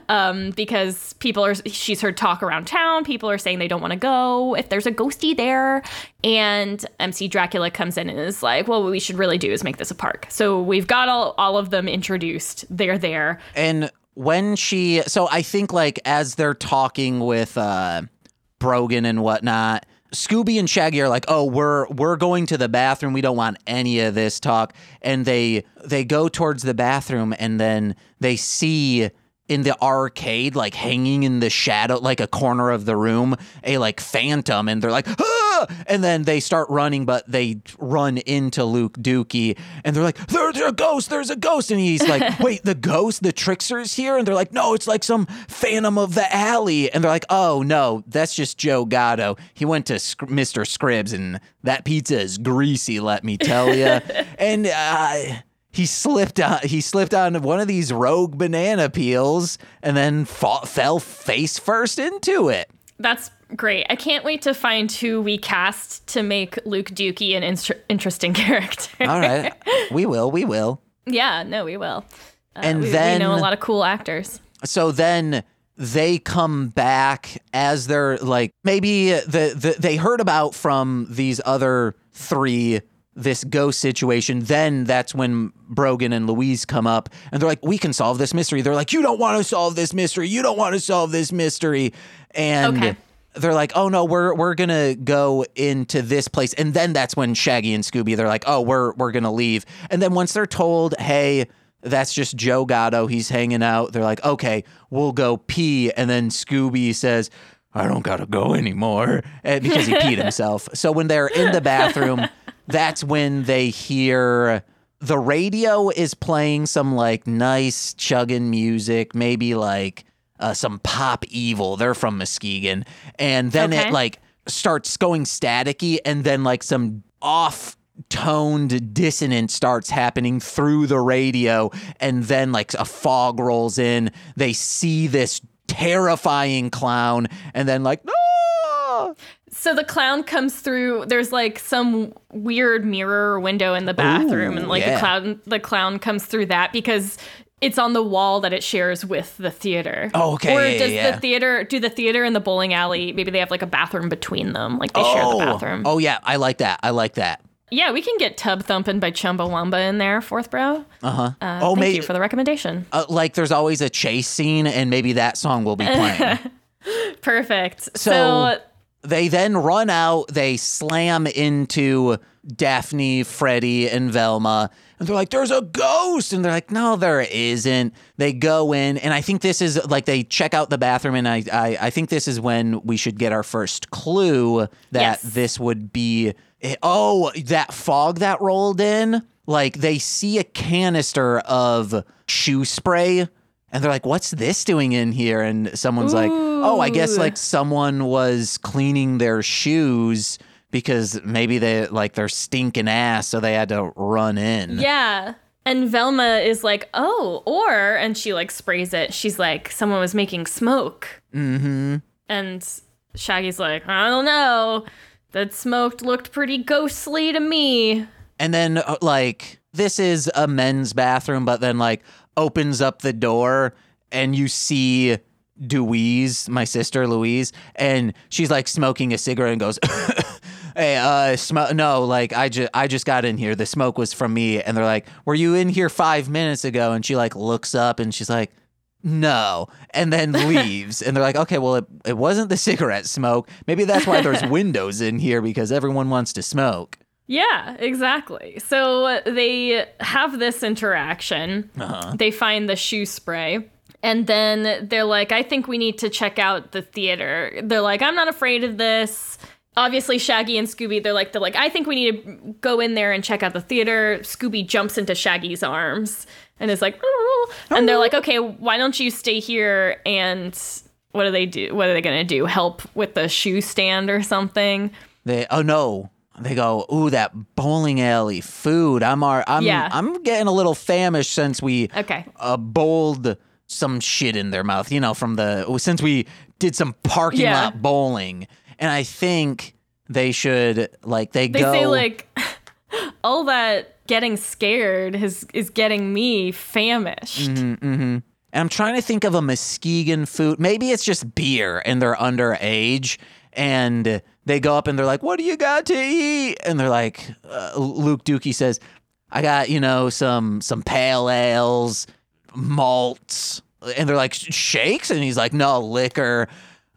<laughs> um, because people are, she's heard talk around town. People are saying they don't want to go if there's a ghosty there. And MC Dracula comes in and is like, well, what we should really do is make this a park. So we've got all, all of them introduced. They're there. And when she, so I think like as they're talking with uh, Brogan and whatnot, Scooby and Shaggy are like, "Oh, we're we're going to the bathroom. We don't want any of this talk." And they they go towards the bathroom, and then they see in the arcade, like hanging in the shadow, like a corner of the room, a like phantom, and they're like, "Ah!" And then they start running, but they run into Luke Dookie, and they're like, "There's a ghost! There's a ghost!" And he's like, <laughs> "Wait, the ghost? The trickster's here?" And they're like, "No, it's like some phantom of the alley." And they're like, "Oh no, that's just Joe Gatto. He went to Sc- Mr. Scribbs, and that pizza is greasy. Let me tell you." <laughs> and uh, he slipped on he slipped on one of these rogue banana peels, and then fa- fell face first into it. That's great. I can't wait to find who we cast to make Luke Dookie an instr interesting <laughs> character. All right, we will, we will. yeah, no, we will. Uh, And we, then- we know a lot of cool actors. so then they come back as they're like maybe the, the they heard about from these other three this ghost situation then that's when brogan and louise come up and they're like we can solve this mystery they're like you don't want to solve this mystery you don't want to solve this mystery and Okay. they're like oh no we're we're gonna go into this place and then that's when shaggy and scooby they're like oh we're we're gonna leave and then once they're told hey that's just Joe Gatto. He's hanging out. They're like, okay, we'll go pee. And then Scooby says, I don't gotta go anymore and because he peed <laughs> himself. So when they're in the bathroom, that's when they hear the radio is playing some like nice chugging music, maybe like uh, some pop evil. They're from Muskegon. And then Okay. it like starts going staticky and then like some off toned dissonance starts happening through the radio and then like a fog rolls in they see this terrifying clown and then like no So the clown comes through. There's like some weird mirror window in the bathroom, and like yeah. the clown, the clown comes through that because it's on the wall that it shares with the theater. Oh, okay, Or does yeah, yeah. the theater do the theater and the bowling alley? Maybe they have like a bathroom between them, like they share the oh, bathroom. oh yeah i like that i like that Yeah, we can get Tub Thumping by Chumbawamba in there, fourth bro. Uh-huh. Uh, oh, thank maybe you for the recommendation. uh, like there's always a chase scene and maybe that song will be <laughs> playing. Perfect. So- So, they then run out, they slam into Daphne, Freddie, and Velma. And they're like, there's a ghost. And they're like, no, there isn't. They go in, and I think this is like they check out the bathroom, and I, I, I think this is when we should get our first clue that Yes. this would be. Oh, that fog that rolled in. Like they see a canister of shoe spray. And they're like, what's this doing in here? And someone's like, oh, I guess like someone was cleaning their shoes because maybe they like they're stinking ass, so they had to run in. yeah. And Velma is like, oh, or, and she like sprays it. She's like, someone was making smoke. Mm-hmm. And Shaggy's like, I don't know. That smoked looked pretty ghostly to me. And then uh, like this is a men's bathroom, but then like opens up the door and you see Louise, my sister Louise, and she's like smoking a cigarette and goes, <laughs> "Hey, uh, sm- no, like I just I just got in here. The smoke was from me." And they're like, "Were you in here five minutes ago?" And she like looks up and she's like. No, and then <laughs> leaves, and they're like, "Okay, well, it, it wasn't the cigarette smoke. Maybe that's why there's <laughs> windows in here because everyone wants to smoke." Yeah, exactly. So uh, they have this interaction. Uh-huh. They find the shoe spray. And then they're like, I think we need to check out the theater. They're like, I'm not afraid of this. Obviously, Shaggy and Scooby, they're like, they're like, I think we need to go in there and check out the theater. Scooby jumps into Shaggy's arms and is like, "Ooh." and they're like, okay, why don't you stay here and what do they do? What are they gonna do? Help with the shoe stand or something? They oh no. They go, ooh, that bowling alley food. I'm our, I'm Yeah. I'm getting a little famished since we Okay. uh, bowled some shit in their mouth. You know, from the since we did some parking Yeah. lot bowling, and I think they should like they, They go. say like all that getting scared is is getting me famished. and I'm trying to think of a Muskegon food. Maybe it's just beer and they're underage and they go up and they're like, "What do you got to eat?" And they're like, uh, Luke Dookie says, "I got you know some some pale ales, malts." And they're like, "Shakes?" And he's like, "No, liquor."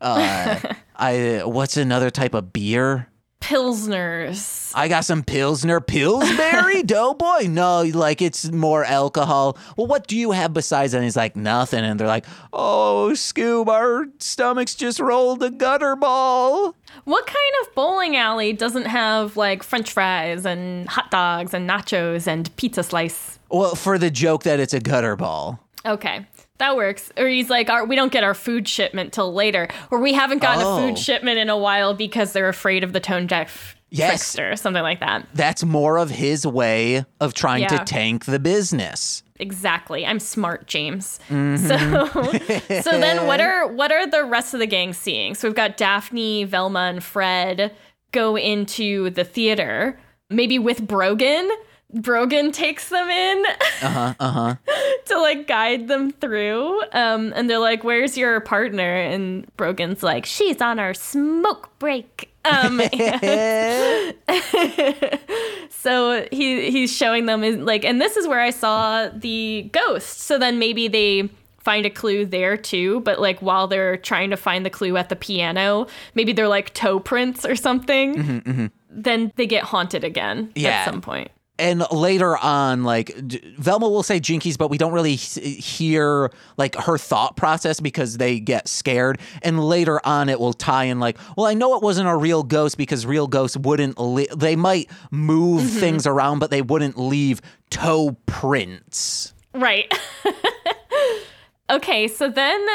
Uh, <laughs> I what's another type of beer? Pilsners. I got some Pilsner Pillsbury <laughs> Doughboy. No, like it's more alcohol. Well, what do you have besides that? And he's like, nothing. And they're like, oh, Scoob, our stomachs just rolled a gutter ball. What kind of bowling alley doesn't have like french fries and hot dogs and nachos and pizza slice? Well, for the joke that it's a gutter ball. Okay. That works. Or he's like, our, we don't get our food shipment till later. Or we haven't gotten a Oh. food shipment in a while because they're afraid of the tone deaf Yes. trickster, something like that. That's more of his way of trying to tank the business. Exactly. I'm smart, James. Mm-hmm. So <laughs> So then what are what are the rest of the gang seeing? So we've got Daphne, Velma, and Fred go into the theater, maybe with Brogan. Brogan takes them in Uh huh. Uh huh. <laughs> to like guide them through. Um, and they're like, Where's your partner? And Brogan's like, She's on our smoke break. Um, <laughs> <laughs> so he he's showing them is like and this is where I saw the ghost. So then maybe they find a clue there too, but like while they're trying to find the clue at the piano, maybe they're like toe prints or something. Then they get haunted again Yeah. at some point. And later on like D- velma will say jinkies but we don't really hear like her thought process because they get scared. And later on it will tie in like well i know it wasn't a real ghost because real ghosts wouldn't li- they might move mm-hmm. things around but they wouldn't leave toe prints. Right. <laughs> okay, so then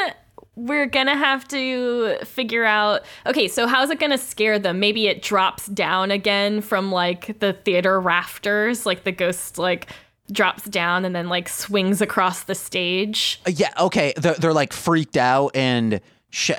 we're gonna have to figure out okay, so how's it gonna scare them? Maybe it drops down again from like the theater rafters, like the ghost like drops down and then like swings across the stage. Uh, yeah okay they're, they're like freaked out and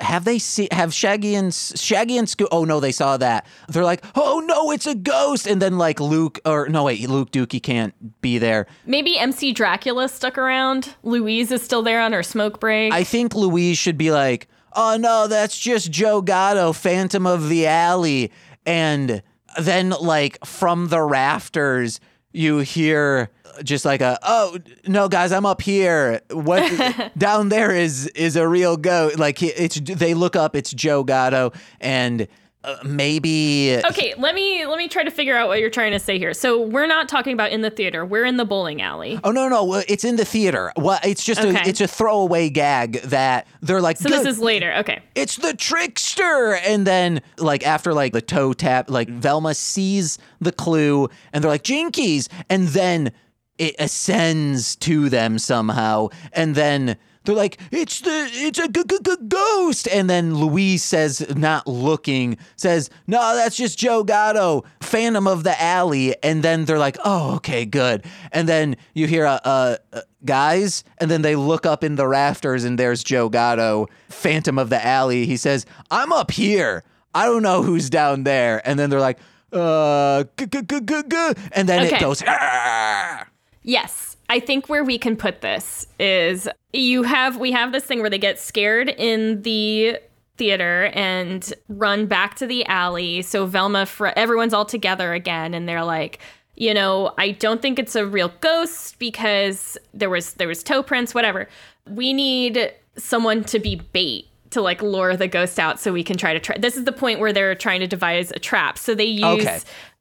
have they see have Shaggy and Shaggy and Sco- Oh no, they saw that. They're like, "Oh no, it's a ghost!" And then like Luke or no wait, Luke Dookie can't be there. Maybe MC Dracula stuck around. Louise is still there on her smoke break. I think Louise should be like, "Oh no, that's just Joe Gatto, Phantom of the Alley," and then like from the rafters you hear just like a oh no guys i'm up here. What <laughs> down there is is a real goat like it's they look up it's joe gatto and uh, maybe Okay, let me let me try to figure out what you're trying to say here. So we're not talking about in the theater. We're in the bowling alley. Oh no no! It's in the theater. Well, it's just a it's a throwaway gag that they're like. So this is later. Okay. it's the trickster and then like after like the toe tap like velma sees the clue and they're like jinkies and then it ascends to them somehow and then they're like it's the it's a g- g- g- ghost. And then louise says not looking says no that's just joe gatto phantom of the alley. And then they're like oh okay good. And then you hear a, a, a guys and then they look up in the rafters and there's joe gatto phantom of the alley. He says i'm up here. I don't know who's down there. And then they're like uh g- g- g- and then it goes "Ah." Yes. I think where we can put this is you have we have this thing where they get scared in the theater and run back to the alley. So Velma, Fre- everyone's all together again, and they're like, you know, I don't think it's a real ghost because there was there was toe prints, whatever. We need someone to be bait to like lure the ghost out so we can try to try. This is the point where they're trying to devise a trap. So they use Okay.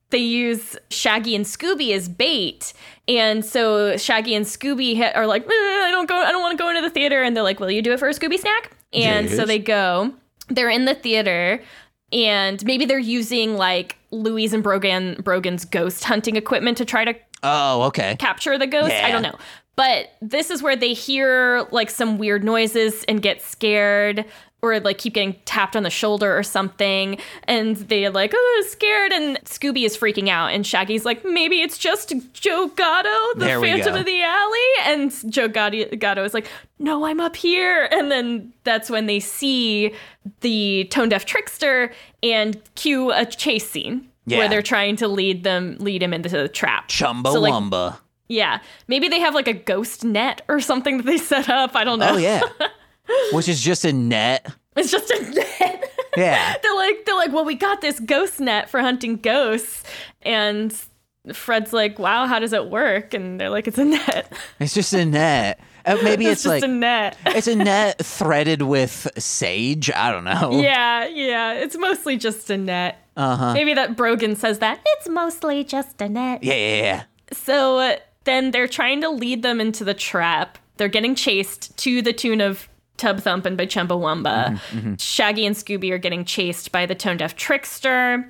They use Shaggy and Scooby as bait, and so Shaggy and Scooby are like, "Eh, I don't go, I don't want to go into the theater, and they're like, Will you do it for a Scooby snack? And so they go. They're in the theater, and maybe they're using like Louise and Brogan Brogan's ghost hunting equipment to try to oh okay capture the ghost. I don't know. But this is where they hear like some weird noises and get scared or like keep getting tapped on the shoulder or something and they're like oh scared and Scooby is freaking out and Shaggy's like maybe it's just Joe Gatto the There phantom of the alley and Joe Gatto, is like no I'm up here and then that's when they see the tone deaf trickster and cue a chase scene Yeah. where they're trying to lead them lead him into the trap chumba So, like, yeah. Maybe they have like a ghost net or something that they set up. I don't know. oh yeah <laughs> which is just a net It's just a net. yeah <laughs> they're like they're like, well, we got this ghost net for hunting ghosts. And Fred's like, wow, how does it work? And they're like, it's a net. it's just a net Uh, maybe it's, it's, just like a net. it's a net threaded with sage i don't know yeah, yeah. It's mostly just a net. uh-huh Maybe that Brogan says that. It's mostly just a net. yeah yeah yeah So uh, then they're trying to lead them into the trap. They're getting chased to the tune of Tub Thumpin' by Chumbawamba. Mm-hmm, mm-hmm. Shaggy and Scooby are getting chased by the Tone Deaf Trickster.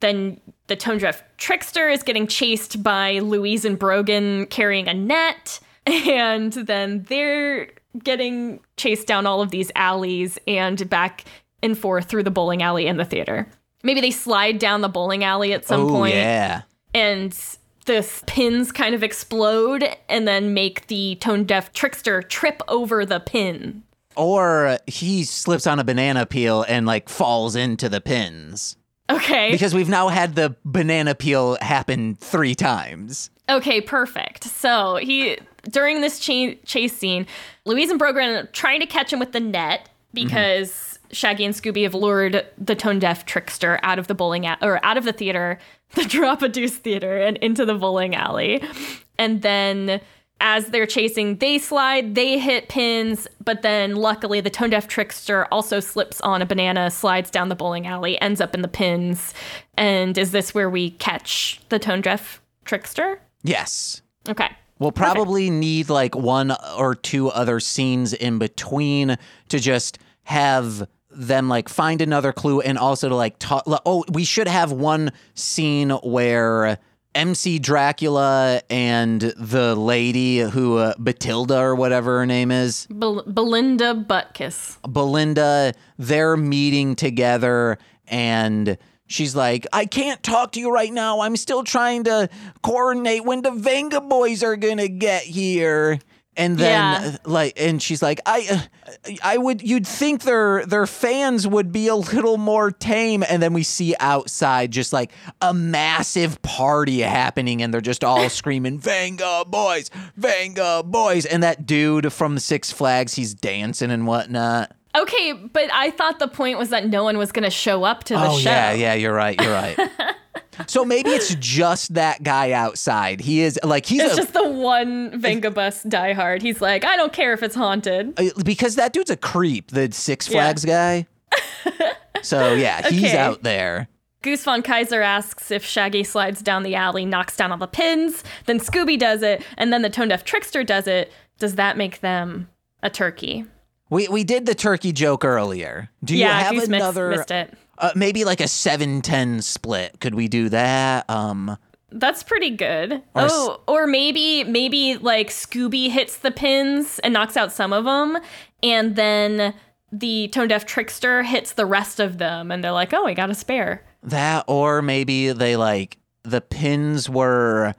Then the Tone Deaf Trickster is getting chased by Louise and Brogan carrying a net. <laughs> And then they're getting chased down all of these alleys and back and forth through the bowling alley and the theater. Maybe they slide down the bowling alley at some oh point yeah and the pins kind of explode and then make the tone deaf trickster trip over the pin. Or he slips on a banana peel and like falls into the pins Okay. because we've now had the banana peel happen three times okay, perfect. So he during this cha- chase scene, Louise and Brogan are trying to catch him with the net because Shaggy and Scooby have lured the tone deaf trickster out of the bowling a- or out of the theater, <laughs> the drop a deuce theater, and into the bowling alley. And then as they're chasing, they slide, they hit pins, but then luckily the tone deaf trickster also slips on a banana, slides down the bowling alley, ends up in the pins. And is this where we catch the tone deaf trickster? yes Okay. We'll probably need like one or two other scenes in between to just have them like find another clue and also to like talk. Oh, we should have one scene where MC Dracula and the lady who, uh, Batilda or whatever her name is, Bel- Belinda Butkiss. Belinda, they're meeting together and she's like, I can't talk to you right now. I'm still trying to coordinate when the Venga boys are going to get here. And then Yeah. uh, like and she's like I uh, I would you'd think their their fans would be a little more tame and then we see outside just like a massive party happening and they're just all <laughs> screaming Venga boys Venga boys and that dude from the Six Flags he's dancing and whatnot Okay, but I thought the point was that no one was going to show up to the oh show. yeah, yeah, you're right, you're right. <laughs> So maybe it's <laughs> just that guy outside. He is like he's It's a, just the one Venga bus diehard. He's like, I don't care if it's haunted. uh, because that dude's a creep, the Six Yeah. Flags guy. <laughs> so yeah, he's Okay. out there. Goose von Kaiser asks if Shaggy slides down the alley, knocks down all the pins, then Scooby does it, and then the tone deaf trickster does it. Does that make them a turkey? We we did the turkey joke earlier. Do you have Goose missed- another missed it. Uh, maybe like a 7-10 split? Could we do that? Um That's pretty good. Or oh, or maybe maybe like Scooby hits the pins and knocks out some of them, and then the tone deaf trickster hits the rest of them, and they're like, "Oh, we got a spare." That or maybe they like the pins were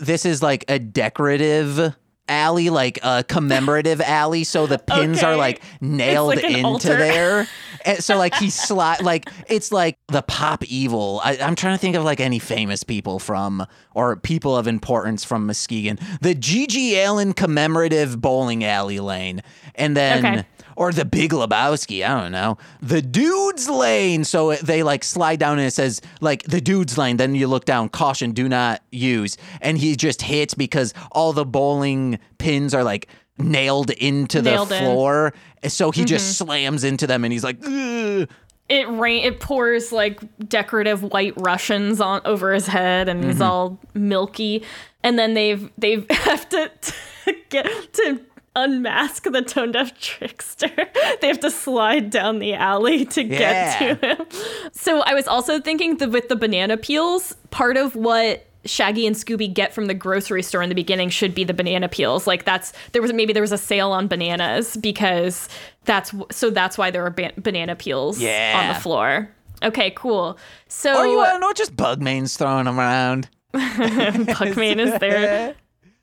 this is like a decorative alley, like a commemorative <laughs> alley, so the pins are like nailed like into altar. there. <laughs> And so like he slide like it's like the pop evil. I, I'm trying to think of like any famous people from or people of importance from Muskegon. The GG Allin commemorative bowling alley lane. And then Okay. Or the Big Lebowski, I don't know. The Dude's Lane. So they like slide down and it says like the Dude's Lane. Then you look down, caution, do not use. And he just hits because all the bowling pins are like nailed into Nailed the in. Mm-hmm. floor. So he just slams into them and he's like, Ugh. It rain. It pours like decorative white Russians on over his head, and Mm-hmm. he's all milky. And then they've they've <laughs> have to, to <laughs> get to unmask the tone deaf trickster. <laughs> they have to slide down the alley to Yeah. get to him. So I was also thinking that with the banana peels, part of what Shaggy and Scooby get from the grocery store in the beginning should be the banana peels. Like that's there was maybe there was a sale on bananas because that's so that's why there are ban- banana peels on the floor. Okay, cool. So or you want to know, just Bugman's throwing them around. <laughs> <laughs> Puckman is there,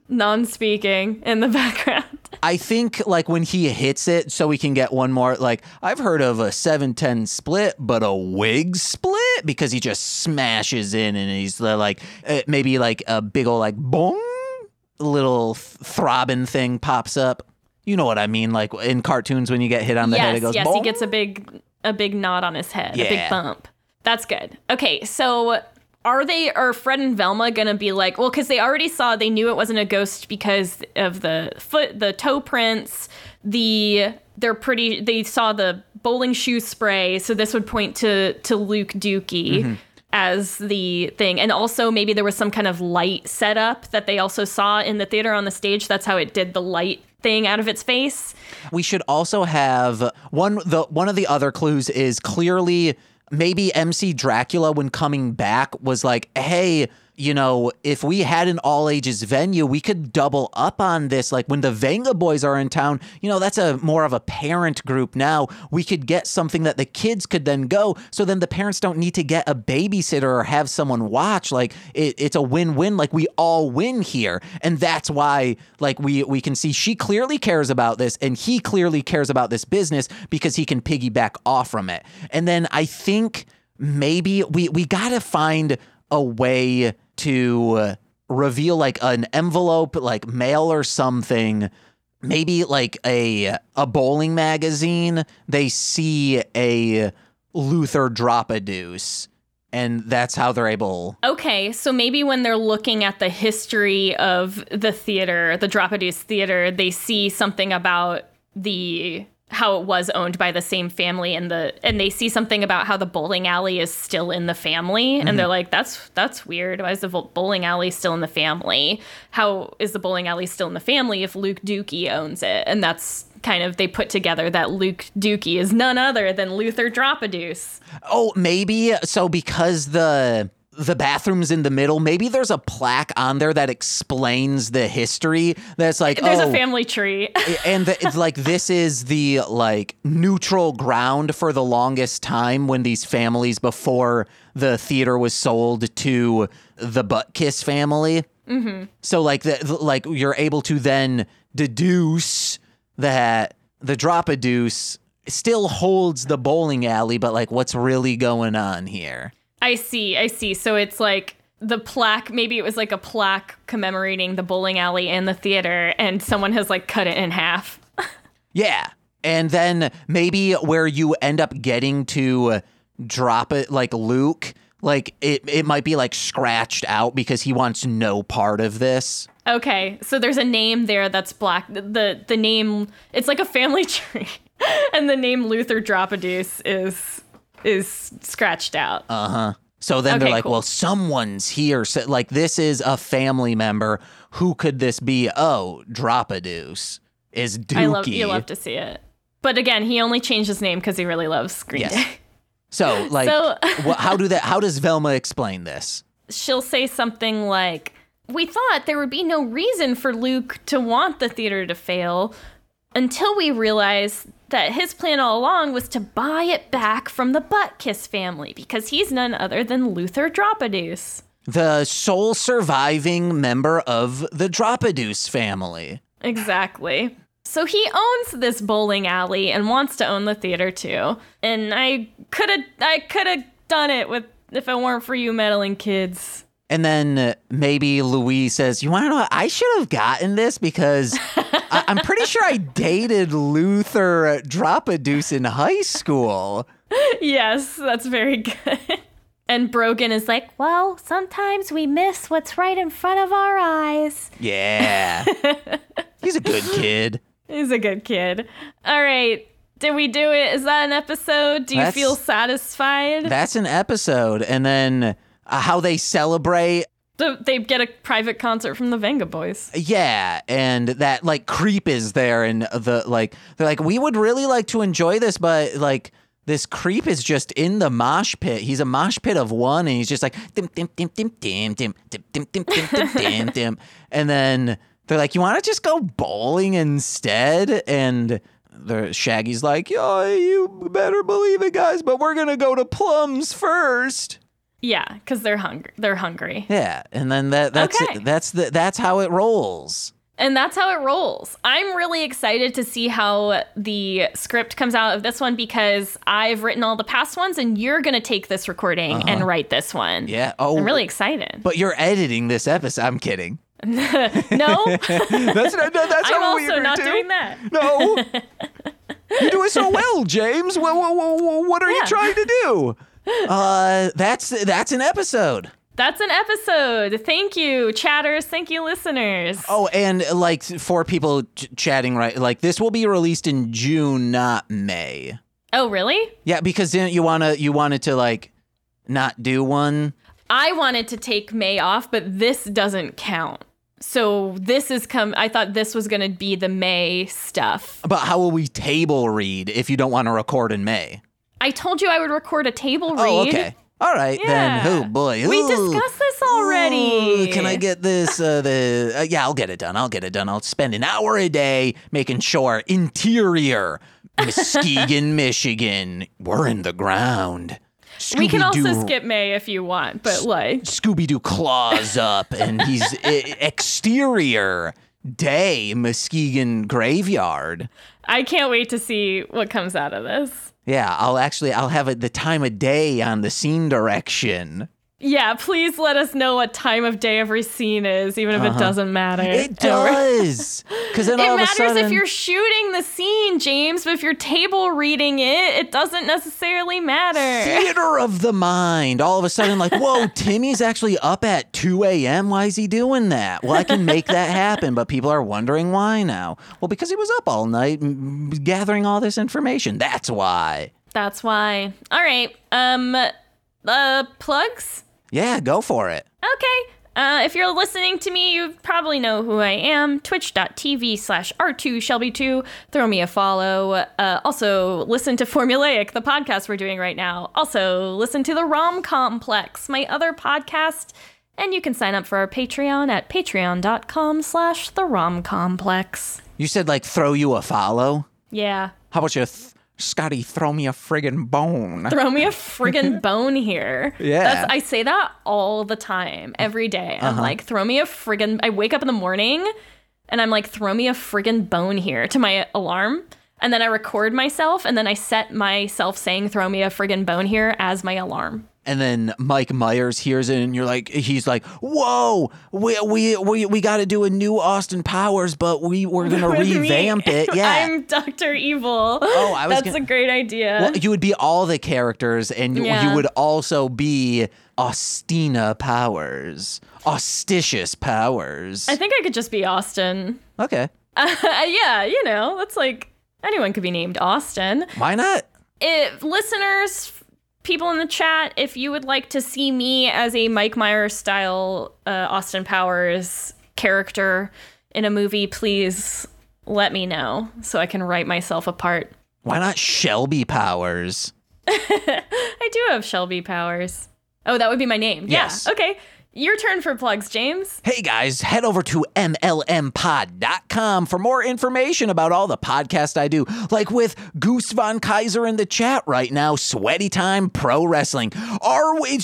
non-speaking in the <laughs> background. I think like when he hits it, so we can get one more. Like I've heard of a seven ten split, but a wig split because he just smashes in and he's uh, like uh, maybe like a big old like boom, little th- throbbing thing pops up. You know what I mean? Like in cartoons when you get hit on the yes, head, it goes. yes, he gets a big a big knot on his head, a big bump. That's good. Okay, so are they are Fred and Velma gonna be like well because they already saw they knew it wasn't a ghost because of the foot the toe prints the they're pretty they saw the bowling shoe spray so this would point to to Luke Dookie Mm-hmm. as the thing and also maybe there was some kind of light setup that they also saw in the theater on the stage that's how it did the light thing out of its face We should also have one. The one of the other clues is clearly maybe MC Dracula when coming back was like, hey. You know, if we had an all ages venue, we could double up on this. Like when the Vengaboys are in town, you know, that's a more of a parent group now. We could get something that the kids could then go. So then the parents don't need to get a babysitter or have someone watch. Like it, it's a win win. Like we all win here. And that's why, like, we, we can see she clearly cares about this and he clearly cares about this business because he can piggyback off from it. And then I think maybe we, we got to find a way to uh, reveal like an envelope, like mail or something. Maybe like a a bowling magazine. They see a Luther drop a deuce, and that's how they're able. Okay, so maybe when they're looking at the history of the theater, the Droppadeuce Theater, they see something about the how it was owned by the same family and the and they see something about how the bowling alley is still in the family and they're mm-hmm. like that's that's weird. Why is the bowling alley still in the family? How is the bowling alley still in the family if Luke Dookie owns it? And that's kind of they put together that Luke Dookie is none other than Luther Droppadeuce Oh, maybe. So because the the bathroom's in the middle. Maybe there's a plaque on there that explains the history. That's like there's oh, a family tree <laughs> and the, it's like this is the like neutral ground for the longest time when these families before the theater was sold to the butt kiss family. Mm-hmm. So like the like you're able to then deduce that the drop a deuce still holds the bowling alley, but like what's really going on here? I see, I see. So it's like the plaque, maybe it was like a plaque commemorating the bowling alley and the theater, and someone has like cut it in half. Yeah. And then maybe where you end up getting to drop it like Luke like it it might be like scratched out because he wants no part of this. Okay, so there's a name there that's black. The the name it's like a family <laughs> tree, and the name Luther Dropadeus is is scratched out. Uh huh. So then they're like, cool. well, someone's here. So, like this is a family member. Who could this be? Oh, Dropadeus is Dookie. I love you love to see it, but again, he only changed his name because he really loves Green Yes. Day. So <laughs> like, So- <laughs> how do that? How does Velma explain this? She'll say something like, "We thought there would be no reason for Luke to want the theater to fail." Until we realized that his plan all along was to buy it back from the Buttkiss family because he's none other than Luther Dropadeus. The sole surviving member of the Dropadeus family. Exactly. So he owns this bowling alley and wants to own the theater too. And I could have I could have done it with if it weren't for you meddling kids. And then uh, maybe Louise says, "You want to know? what? I should have gotten this because I- I'm pretty sure I dated Luther Dropadeus in high school." Yes, that's very good. And Brogan is like, "Well, sometimes we miss what's right in front of our eyes." Yeah, <laughs> he's a good kid. He's a good kid. All right. Did we do it? Is that an episode? Do you That's- feel satisfied? That's an episode, and then uh, how they celebrate. The- they get a private concert from the Vengaboys. Yeah, and that like creep is there, and the like they're like, we would really like to enjoy this, but like this creep is just in the mosh pit. He's a mosh pit of one, and he's just like dim dim dim dim dim dim dim dim dim dim dim dim and then they're like, you want to just go bowling instead, and. The Shaggy's like, yeah, you better believe it, guys, but we're gonna go to Plums first. Yeah, because they're hungry. They're hungry. Yeah, and then that that's Okay. that's the that's how it rolls. And that's how it rolls. I'm really excited to see how the script comes out of this one because I've written all the past ones and you're going to take this recording and write this one. Uh-huh. Yeah. Oh, I'm really excited. But you're editing this episode. I'm kidding. <laughs> <laughs> No, That's not, no, that's I'm not what we also not to. doing that. No. <laughs> You're doing so well, James. What, what, what, what are you trying to do? Uh, that's that's an episode. That's an episode. Thank you, chatters. Thank you, listeners. Oh, and like for people ch- chatting, right? Like this will be released in June, not May. Oh, really? Yeah, because didn't you wanna you wanted to like not do one? I wanted to take May off, but this doesn't count. So this is come. I thought this was going to be the May stuff. But how will we table read if you don't want to record in May? I told you I would record a table read. Oh, okay. All right then. Yeah. Oh boy. We discussed this already. Ooh, can I get this? Uh, the uh, yeah, I'll get it done. I'll get it done. I'll spend an hour a day making sure interior Muskegon, <laughs> Michigan. We're in the ground. We can also skip May if you want, but like, Scooby Doo claws up, and he's i- <laughs> exterior day Muskegon graveyard. I can't wait to see what comes out of this. Yeah, I'll actually I'll have it the time of day on the scene direction. Yeah, please let us know what time of day every scene is, even if it doesn't matter. Uh-huh. It <laughs> does, because then <laughs> It all of a matters sudden, if you're shooting the scene, James, but if you're table reading it, it doesn't necessarily matter. theater of the mind. All of a sudden, like, whoa, <laughs> Timmy's actually up at 2 a.m. Why is he doing that? Well, I can make that happen, but people are wondering why now. Well, because he was up all night gathering all this information. That's why. That's why. All right. Um uh plugs? Yeah, go for it. Okay. Uh, if you're listening to me, you probably know who I am. Twitch.tv slash R2Shelby2. Throw me a follow. Uh, also, listen to Formulaic, the podcast we're doing right now. Also, listen to the Rom Complex, my other podcast. And you can sign up for our Patreon at patreon.com slash the Rom Complex. You said, like, throw you a follow. Yeah. How about you, th- Scotty, throw me a friggin' bone? Throw me a <laughs> friggin' bone here. Yeah. That's I say that all the time, every day. I'm Uh-huh. like, throw me a friggin' I wake up in the morning and I'm like, throw me a friggin' bone here to my alarm. And then I record myself and then I set myself saying throw me a friggin' bone here as my alarm. And then Mike Myers hears it, and you're like, he's like, "Whoa, we we we, we got to do a new Austin Powers, but we we're gonna <laughs> With me, revamp it." <laughs> Yeah, I'm Dr. Evil. Oh, I was That's gonna- a great idea. Well, you would be all the characters, and you- Yeah. you would also be Austina Powers. Auspicious Powers. I think I could just be Austin. Okay. <laughs> yeah, you know, that's like anyone could be named Austin. Why not? If listeners, people in the chat, if you would like to see me as a Mike Myers style uh, Austin Powers character in a movie, please let me know so I can write myself apart. Why not Shelby Powers? <laughs> I do have Shelby Powers. Oh, that would be my name. Yes. Yeah. Okay. Your turn for plugs, James. Hey guys, head over to MLMpod.com for more information about all the podcasts I do, like with Goose Von Kaiser in the chat right now, Sweaty Time Pro Wrestling. Are we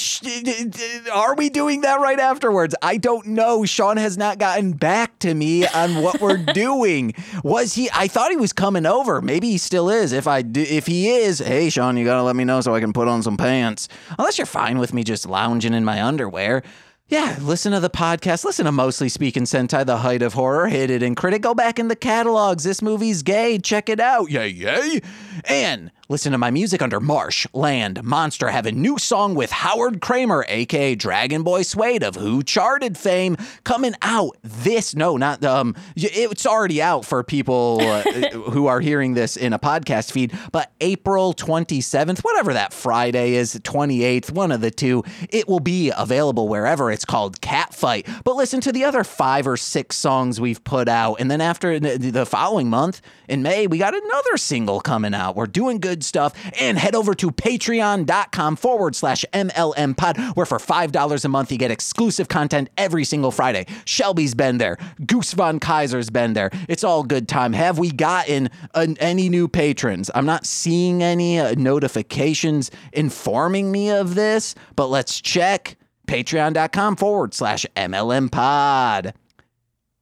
are we doing that right afterwards? I don't know. Sean has not gotten back to me on what we're <laughs> doing. Was he I thought he was coming over. Maybe he still is. If I do, if he is, hey Sean, you got to let me know so I can put on some pants. Unless you're fine with me just lounging in my underwear. Yeah, listen to the podcast. Listen to Mostly Speaking Sentai, The Height of Horror, Hit It and Crit It. Go back in the catalogs. This movie's gay. Check it out. Yay, yay. And listen to my music under Marsh, Land, Monster Have a New song with Howard Kremer, aka Dragon Boy Suede of Who Charted fame, coming out this. No, not um. It's already out for people <laughs> uh, who are hearing this in a podcast feed. But April twenty seventh, whatever that Friday is, twenty eighth, one of the two, it will be available wherever. It's called Catfight. But listen to the other five or six songs we've put out, and then after the following month in May, we got another single coming out. We're doing good stuff. And head over to patreon.com forward slash MLM pod, where for $5 a month, you get exclusive content every single Friday. Shelby's been there. Goose Von Kaiser's been there. It's all good time. Have we gotten an, any new patrons? I'm not seeing any uh, notifications informing me of this, but let's check patreon.com forward slash MLM pod.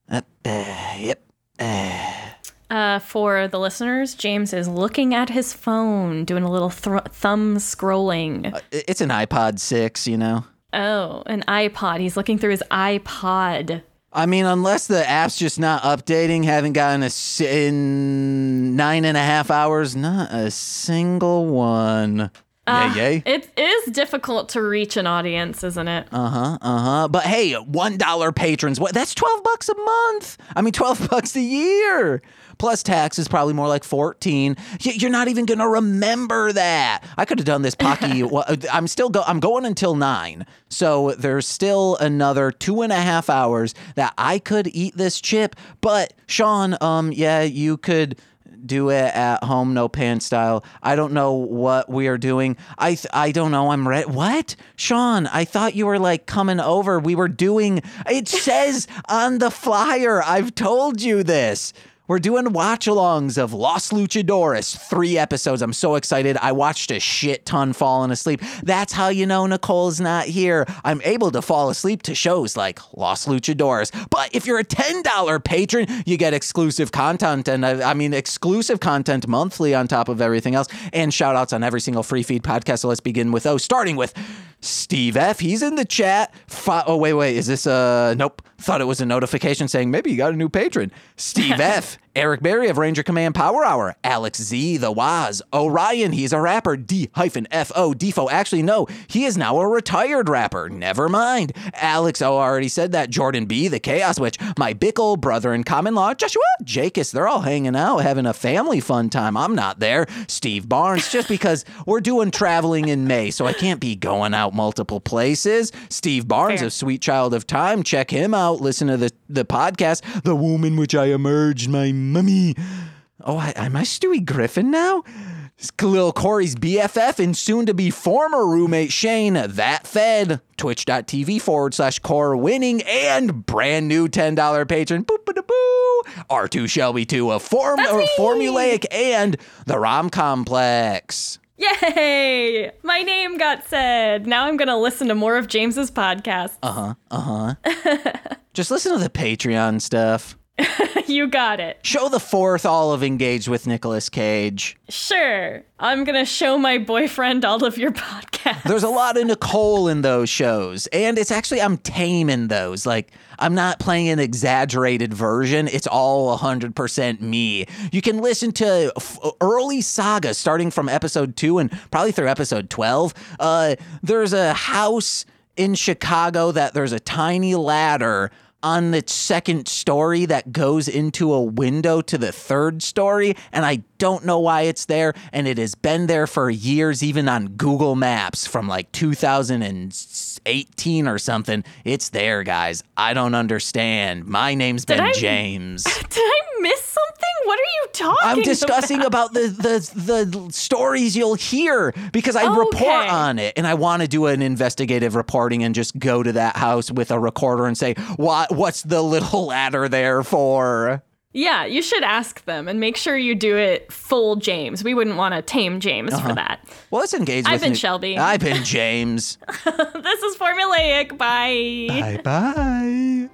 Uh, uh, yep. Uh, for the listeners, James is looking at his phone, doing a little thr thumb scrolling. Uh, it's an iPod 6, you know? Oh, an iPod. He's looking through his iPod. I mean, unless the app's just not updating, haven't gotten a s- in nine and a half hours, not a single one. Ah, yay, yay. It is difficult to reach an audience, isn't it? Uh huh. Uh huh. But hey, one dollar patrons. What? That's twelve bucks a month. I mean, twelve <laughs> bucks a year. Plus tax is probably more like fourteen. You're not even gonna remember that. I could have done this Pocky. <laughs> well, I'm still go. I'm going until nine. So there's still another two and a half hours that I could eat this chip. But Sean, um, yeah, you could do it at home, no pants style. I don't know what we are doing. I th- I don't know. I'm ready. What, Sean? I thought you were like coming over. We were doing. It says on the flyer. I've told you this. We're doing watch alongs of Los Luchadores, three episodes. I'm so excited. I watched a shit ton falling asleep. That's how you know Nicole's not here. I'm able to fall asleep to shows like Los Luchadores. But if you're a $10 patron, you get exclusive content. And uh, I mean, exclusive content monthly on top of everything else, and shout outs on every single free feed podcast. So let's begin with those, starting with Steve F. He's in the chat. Fi- oh, wait, wait. Is this a. Nope. Thought it was a notification saying maybe you got a new patron. Steve <laughs> F. Eric Berry of Ranger Command Power Hour. Alex Z. The Waz. Orion. He's a rapper. D hyphen F O. Defo. Actually, no. He is now a retired rapper. Never mind. Alex O. already said that. Jordan B. The Chaos Witch. My Bickle. Brother in Common Law. Joshua. Jacus. They're all hanging out, having a family fun time. I'm not there. Steve Barnes. Just because we're doing traveling in May, so I can't be going out multiple places. Steve Barnes Fair. of Sweet Child of Time. Check him out. Listen to the, the podcast, The Womb in Which I Emerged, My Mummy. Oh, I, am I Stewie Griffin now? It's Khalil Corey's BFF and soon to be former roommate Shane, that fed, twitch.tv forward slash core winning, and brand new $10 patron, boop ba boo, R2 Shelby 2, a form, or formulaic and the Rom Complex. Yay! My name got said. Now I'm going to listen to more of James's podcast. Uh huh. Uh huh. <laughs> Just listen to the Patreon stuff. <laughs> you got it. Show the fourth all of Engaged with Nicolas Cage. Sure. I'm going to show my boyfriend all of your podcasts. There's a lot of Nicole in those shows. And it's actually, I'm tame in those. Like, I'm not playing an exaggerated version. It's all 100% me. You can listen to f- early saga starting from episode two and probably through episode 12. Uh, there's a house in Chicago that there's a tiny ladder on the second story that goes into a window to the third story, and I don't know why it's there, and it has been there for years, even on Google Maps from like 2018 or something. It's there, guys. I don't understand. My name's Did Ben I- James. <laughs> Did I miss something? What are you talking about? I'm discussing about? about the, the the stories you'll hear because I report on it and I want to do an investigative reporting and just go to that house with a recorder and say what what's the little <laughs> ladder there for? Yeah, you should ask them and make sure you do it full James. We wouldn't want to tame James Uh-huh. for that. Well, let's engage. I've been new- Shelby. I've been James. <laughs> this is formulaic. Bye. bye bye.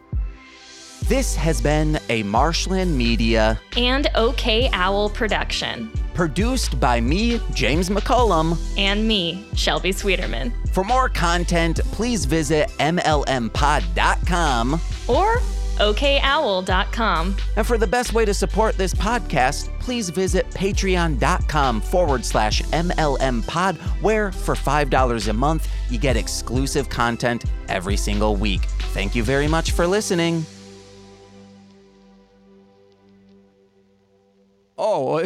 This has been a Marshland Media And OkayOwl production. produced by me, James McCollum. And me, Shelby Sweeterman. For more content, please visit mlmpod.com. Or OkayOwl.com. And for the best way to support this podcast, please visit patreon.com forward slash MLM pod, where for $5 a month, you get exclusive content every single week. Thank you very much for listening. Oh,